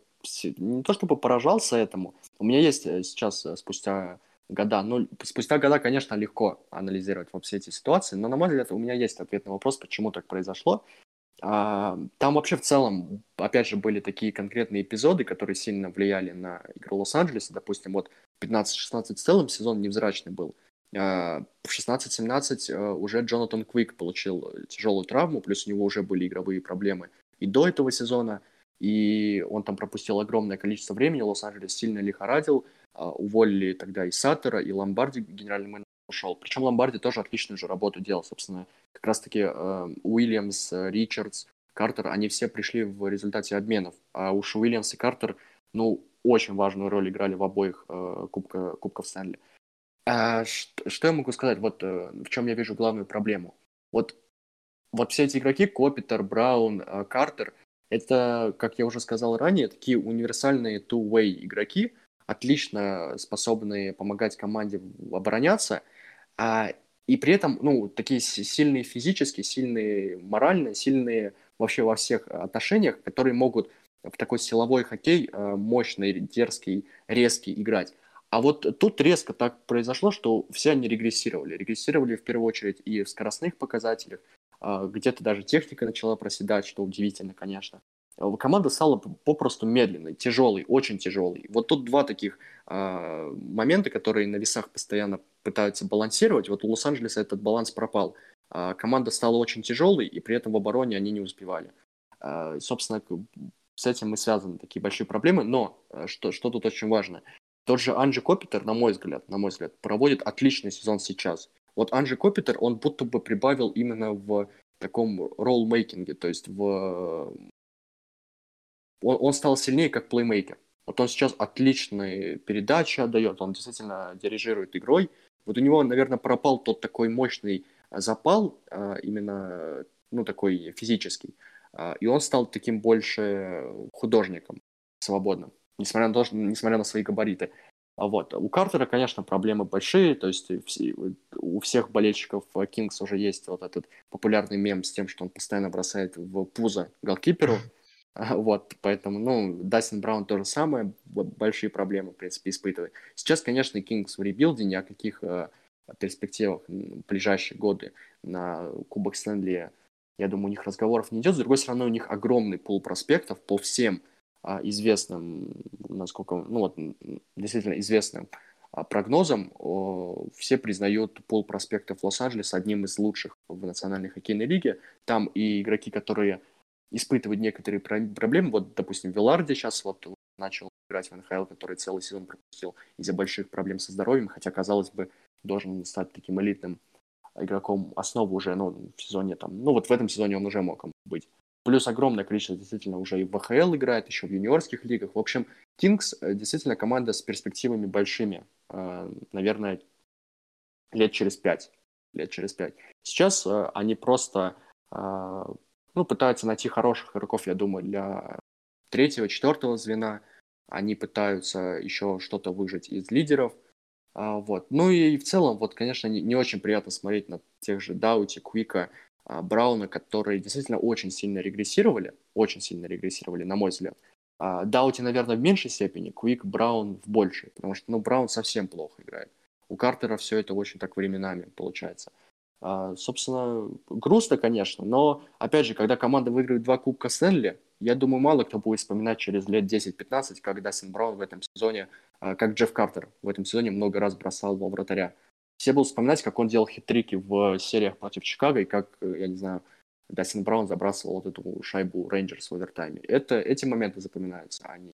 не то чтобы поражался этому. У меня есть э, сейчас э, спустя года, ну, спустя года, конечно, легко анализировать вот все эти ситуации, но, на мой взгляд, у меня есть ответ на вопрос, почему так произошло. А, там вообще в целом, опять же, были такие конкретные эпизоды, которые сильно влияли на игру Лос-Анджелеса. Допустим, вот 15-16 в целом сезон невзрачный был. А, в 16-17 э, уже Джонатан Квик получил тяжелую травму, плюс у него уже были игровые проблемы и до этого сезона, и он там пропустил огромное количество времени, Лос-Анджелес сильно лихорадил, а, уволили тогда и Саттера, и Ломбарди, генеральный менеджер ушел. Причем Ломбарди тоже отличную же работу делал, собственно, как раз-таки э, Уильямс, Ричардс, Картер, они все пришли в результате обменов, а уж Уильямс и Картер, ну, очень важную роль играли в обоих э, кубка, кубков Стэнли. А, что, что я могу сказать? Вот э, в чем я вижу главную проблему. Вот вот все эти игроки, Копитер, Браун, э, Картер, это, как я уже сказал ранее, такие универсальные two-way игроки, отлично способные помогать команде обороняться, а, и при этом, ну, такие сильные физически, сильные морально, сильные вообще во всех отношениях, которые могут в такой силовой хоккей э, мощный, дерзкий, резкий играть. А вот тут резко так произошло, что все они регрессировали. Регрессировали в первую очередь и в скоростных показателях, где-то даже техника начала проседать, что удивительно, конечно. А, команда стала попросту медленной, тяжелой, очень тяжелой. Вот тут два таких э, момента, которые на весах постоянно пытаются балансировать. Вот у Лос-Анджелеса этот баланс пропал. Э, команда стала очень тяжелой, и при этом в обороне они не успевали. Э, собственно, с этим и связаны такие большие проблемы. Но что, что тут очень важно? Тот же Анджи Копитер, на мой взгляд, на мой взгляд, проводит отличный сезон сейчас. Вот Анджи Копитер, он будто бы прибавил именно в таком ролл-мейкинге, то есть в... Он, он стал сильнее как плеймейкер. Вот он сейчас отличные передачи отдает, он действительно дирижирует игрой. Вот у него, наверное, пропал тот такой мощный запал, а, именно, ну, такой физический. А, и он стал таким больше художником, свободным, несмотря на, то, несмотря на свои габариты. А вот. У Картера, конечно, проблемы большие, то есть у всех болельщиков Кингс уже есть вот этот популярный мем с тем, что он постоянно бросает в пузо голкиперу, вот, поэтому, ну, Дастин Браун то же самое, большие проблемы, в принципе, испытывает. Сейчас, конечно, Кингс в ребилде, ни о каких э, перспективах в ближайшие годы на Кубок Стэнли, я думаю, у них разговоров не идет. С другой стороны, у них огромный пул проспектов по всем а, известным, насколько, ну вот, действительно известным а, прогнозам, все признают пул проспектов Лос-Анджелес одним из лучших в Национальной хоккейной лиге. Там и игроки, которые испытывают некоторые проблемы, вот, допустим, Виларди сейчас вот начал играть в НХЛ, который целый сезон пропустил из-за больших проблем со здоровьем, хотя, казалось бы, должен стать таким элитным игроком основы уже, ну, в сезоне там, ну, вот в этом сезоне он уже мог быть. Плюс огромное количество действительно уже и в ВХЛ играет, еще в юниорских лигах. В общем, Кингс э, действительно команда с перспективами большими. Э, наверное, лет через пять. Лет через пять. Сейчас э, они просто ну, пытаются найти хороших игроков, я думаю, для третьего, четвертого звена. Они пытаются еще что-то выжить из лидеров. Вот. Ну и в целом, вот, конечно, не, не очень приятно смотреть на тех же Даути, Квика, а, Брауна, которые действительно очень сильно регрессировали, очень сильно регрессировали, на мой взгляд. А, Даути, наверное, в меньшей степени, Квик, Браун в большей, потому что, ну, Браун совсем плохо играет. У Картера все это очень так временами получается. А, собственно, грустно, конечно, но, опять же, когда команда выигрывает два Кубка Стэнли, я думаю, мало кто будет вспоминать через лет 10-15, как Дастин Браун в этом сезоне, как Джефф Картер в этом сезоне много раз бросал во вратаря. Все будут вспоминать, как он делал хитрики в сериях против Чикаго, и как, э, я не знаю, Дастин Браун забрасывал вот эту шайбу Рейнджерс в овертайме. Это, эти моменты запоминаются, а не,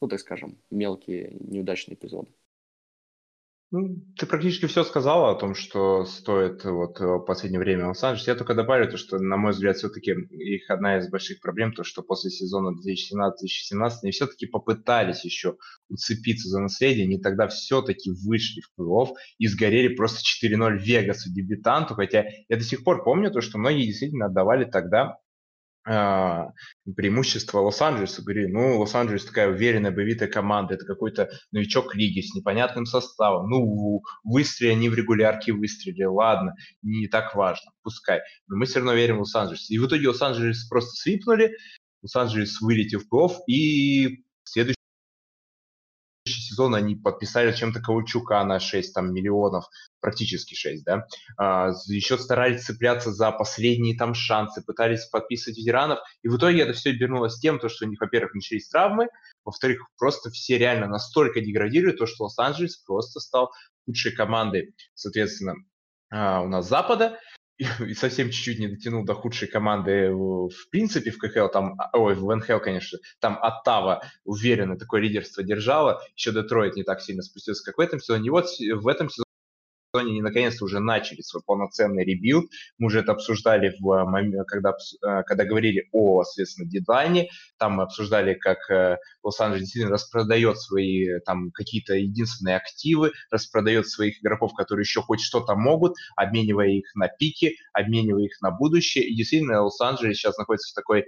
ну, так скажем, мелкие неудачные эпизоды. Ну, ты практически все сказала о том, что стоит вот в последнее время Лос-Анджелес. Я только добавлю то, что, на мой взгляд, все-таки их одна из больших проблем, то, что после сезона 2017-2017 они все-таки попытались еще уцепиться за наследие, они тогда все-таки вышли в плей-офф и сгорели просто 4-0 Вегасу дебютанту, хотя я до сих пор помню то, что многие действительно отдавали тогда преимущество Лос-Анджелеса. Говорю, ну, Лос-Анджелес такая уверенная, боевитая команда, это какой-то новичок лиги с непонятным составом. Ну, выстрели они в регулярке выстрелили, ладно, не так важно, пускай. Но мы все равно верим в Лос-Анджелес. И в итоге Лос-Анджелес просто свипнули, Лос-Анджелес вылетел в плей и следующий сезон они подписали чем-то Ковальчука на 6 там, миллионов, практически 6, да. А, еще старались цепляться за последние там шансы, пытались подписывать ветеранов. И в итоге это все обернулось тем, то, что у них, во-первых, начались травмы, во-вторых, просто все реально настолько деградируют, то, что Лос-Анджелес просто стал худшей командой, соответственно, а, у нас Запада и совсем чуть-чуть не дотянул до худшей команды в принципе в КХЛ, там, а, ой, в НХЛ, конечно, там Оттава уверенно такое лидерство держала, еще Детройт не так сильно спустился, как в этом сезоне, и вот в этом сезоне они наконец-то уже начали свой полноценный ребилд. Мы уже это обсуждали, в момент, когда, э, когда говорили о, соответственно, дедлайне. Там мы обсуждали, как э, Лос-Анджелес действительно распродает свои там какие-то единственные активы, распродает своих игроков, которые еще хоть что-то могут, обменивая их на пики, обменивая их на будущее. И действительно, Лос-Анджелес сейчас находится в такой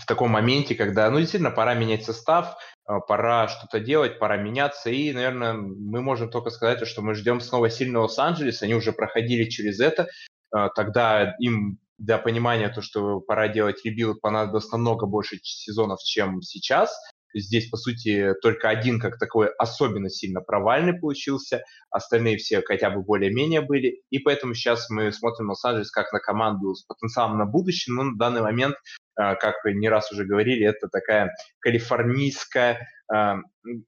в таком моменте, когда, ну, действительно, пора менять состав, а, пора что-то делать, пора меняться, и, наверное, мы можем только сказать, что мы ждем снова сильного Лос-Анджелес, они уже проходили через это, а, тогда им для понимания то, что пора делать ребилд, понадобилось намного больше сезонов, чем сейчас, Здесь, по сути, только один как такой особенно сильно провальный получился, остальные все хотя бы более-менее были, и поэтому сейчас мы смотрим Лос-Анджелес как на команду с потенциалом на будущее, но на данный момент, а, как вы не раз уже говорили, это такая калифорнийская а,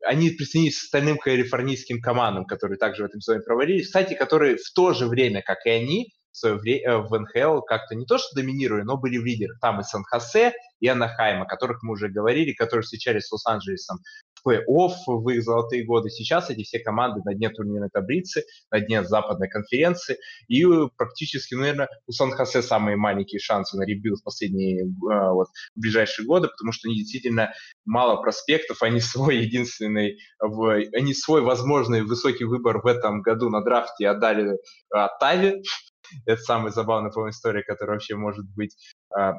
они присоединились к остальным калифорнийским командам, которые также в этом сезоне провалились, кстати, которые в то же время, как и они, в свое время э, в НХЛ как-то не то что доминировали, но были в лидерах. Там и Сан-Хосе, и Анахайм, о которых мы уже говорили, которые встречались с Лос-Анджелесом в плей-офф в их золотые годы. Сейчас эти все команды на дне турнирной таблицы, на дне западной конференции. И практически, наверное, у Сан-Хосе самые маленькие шансы на ребилд в последние э, вот, ближайшие годы, потому что они действительно мало проспектов, они свой единственный, они свой возможный высокий выбор в этом году на драфте отдали Оттаве, это самая забавная, по история, которая вообще может быть. А,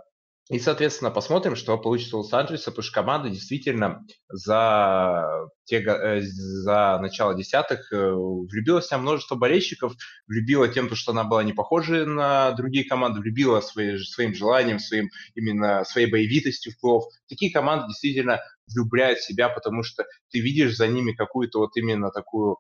и, соответственно, посмотрим, что получится у Лос-Анджелеса, потому что команда действительно за, те, э, за начало десятых э, влюбилась в множество болельщиков, влюбила тем, что она была не похожа на другие команды, влюбила свои, своим желанием, своим, именно своей боевитостью в плей Такие команды действительно влюбляют себя, потому что ты видишь за ними какую-то вот именно такую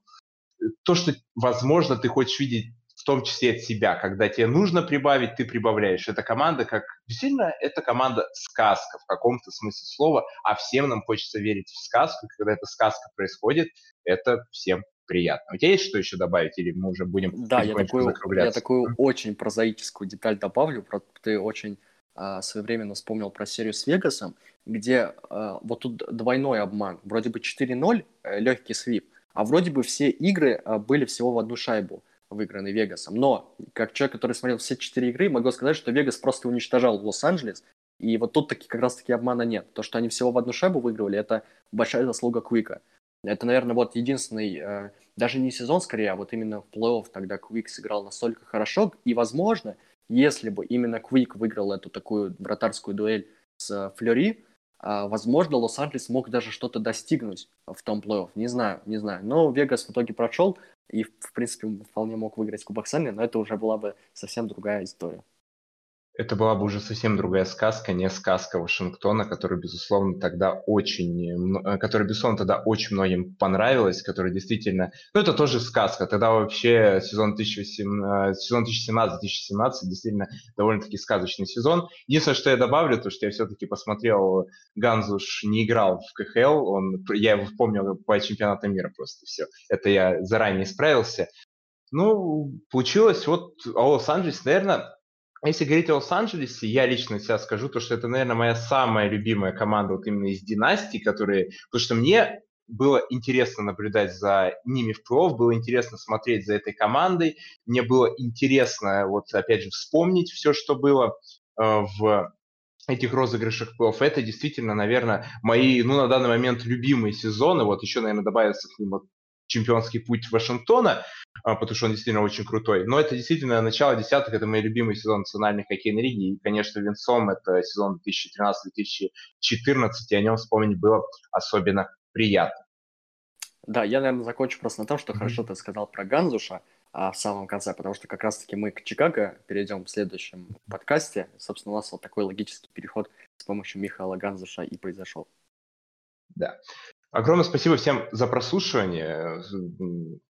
э, то, что, возможно, ты хочешь видеть в том числе от себя. Когда тебе нужно прибавить, ты прибавляешь. Эта команда, как действительно, это команда сказка в каком-то смысле слова, а всем нам хочется верить в сказку. Когда эта сказка происходит, это всем приятно. У тебя есть что еще добавить, или мы уже будем Да, я такую, я такую очень прозаическую деталь добавлю. Ты очень э, своевременно вспомнил про серию с Вегасом, где э, вот тут двойной обман. Вроде бы 4-0, э, легкий свип, а вроде бы все игры э, были всего в одну шайбу выигранный Вегасом. Но, как человек, который смотрел все четыре игры, могу сказать, что Вегас просто уничтожал Лос-Анджелес. И вот тут таки как раз-таки обмана нет. То, что они всего в одну шайбу выигрывали, это большая заслуга Квика. Это, наверное, вот единственный, э, даже не сезон скорее, а вот именно в плей-офф тогда Квик сыграл настолько хорошо. И, возможно, если бы именно Квик выиграл эту такую вратарскую дуэль с Флори, э, возможно, Лос-Анджелес мог даже что-то достигнуть в том плей-офф. Не знаю, не знаю. Но Вегас в итоге прошел и, в принципе, вполне мог выиграть Кубок Стэнли, но это уже была бы совсем другая история. Это была бы уже совсем другая сказка, не сказка Вашингтона, которая, безусловно, тогда очень, э, которая, безусловно, тогда очень многим понравилась, которая действительно, ну, это тоже сказка. Тогда вообще сезон 2017, сезон 2017-2017 действительно довольно-таки сказочный сезон. Единственное, что я добавлю, то, что я все-таки посмотрел, Ганзуш не играл в КХЛ, он, я его помнил по чемпионату мира просто все. Это я заранее справился. Ну, получилось вот Лос-Анджелес, наверное, если говорить о Лос-Анджелесе, я лично себя скажу, то, что это, наверное, моя самая любимая команда вот именно из династии, которые... Потому что мне было интересно наблюдать за ними в плей было интересно смотреть за этой командой, мне было интересно, вот опять же, вспомнить все, что было э, в этих розыгрышах плей Это действительно, наверное, мои, ну, на данный момент любимые сезоны. Вот еще, наверное, добавится к ним вот чемпионский путь Вашингтона. А, потому что он действительно очень крутой. Но это действительно начало десятых, это мой любимый сезон национальной хоккейной лиги. И, конечно, венцом это сезон 2013-2014, и о нем вспомнить было особенно приятно. Да, я, наверное, закончу просто на том, что mm-hmm. хорошо ты сказал про Ганзуша а, в самом конце, потому что как раз-таки мы к Чикаго перейдем в следующем подкасте. Собственно, у нас вот такой логический переход с помощью Михаила Ганзуша и произошел. Да. Огромное спасибо всем за прослушивание.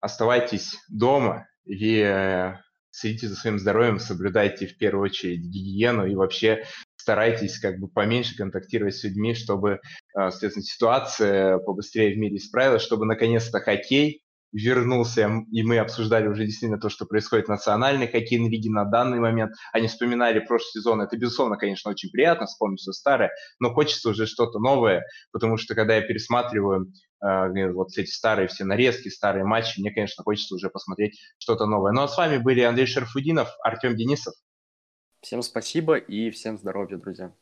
Оставайтесь дома и э, следите за своим здоровьем, соблюдайте в первую очередь гигиену и вообще старайтесь как бы поменьше контактировать с людьми, чтобы, э, соответственно, ситуация побыстрее в мире исправилась, чтобы наконец-то хоккей вернулся, и мы обсуждали уже действительно то, что происходит в национальной хоккейной лиге на данный момент. Они вспоминали прошлый сезон. Это, безусловно, конечно, очень приятно вспомнить все старое, но хочется уже что-то новое, потому что когда я пересматриваю э, вот эти старые все нарезки, старые матчи, мне, конечно, хочется уже посмотреть что-то новое. Ну а с вами были Андрей Шарфудинов, Артем Денисов. Всем спасибо и всем здоровья, друзья.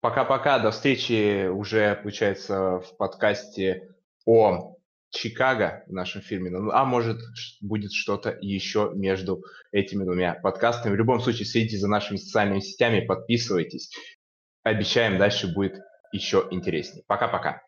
Пока-пока, до встречи уже, получается, в подкасте о Чикаго в нашем фильме, ну, а может будет что-то еще между этими двумя подкастами. В любом случае следите за нашими социальными сетями, подписывайтесь. Обещаем, дальше будет еще интереснее. Пока-пока.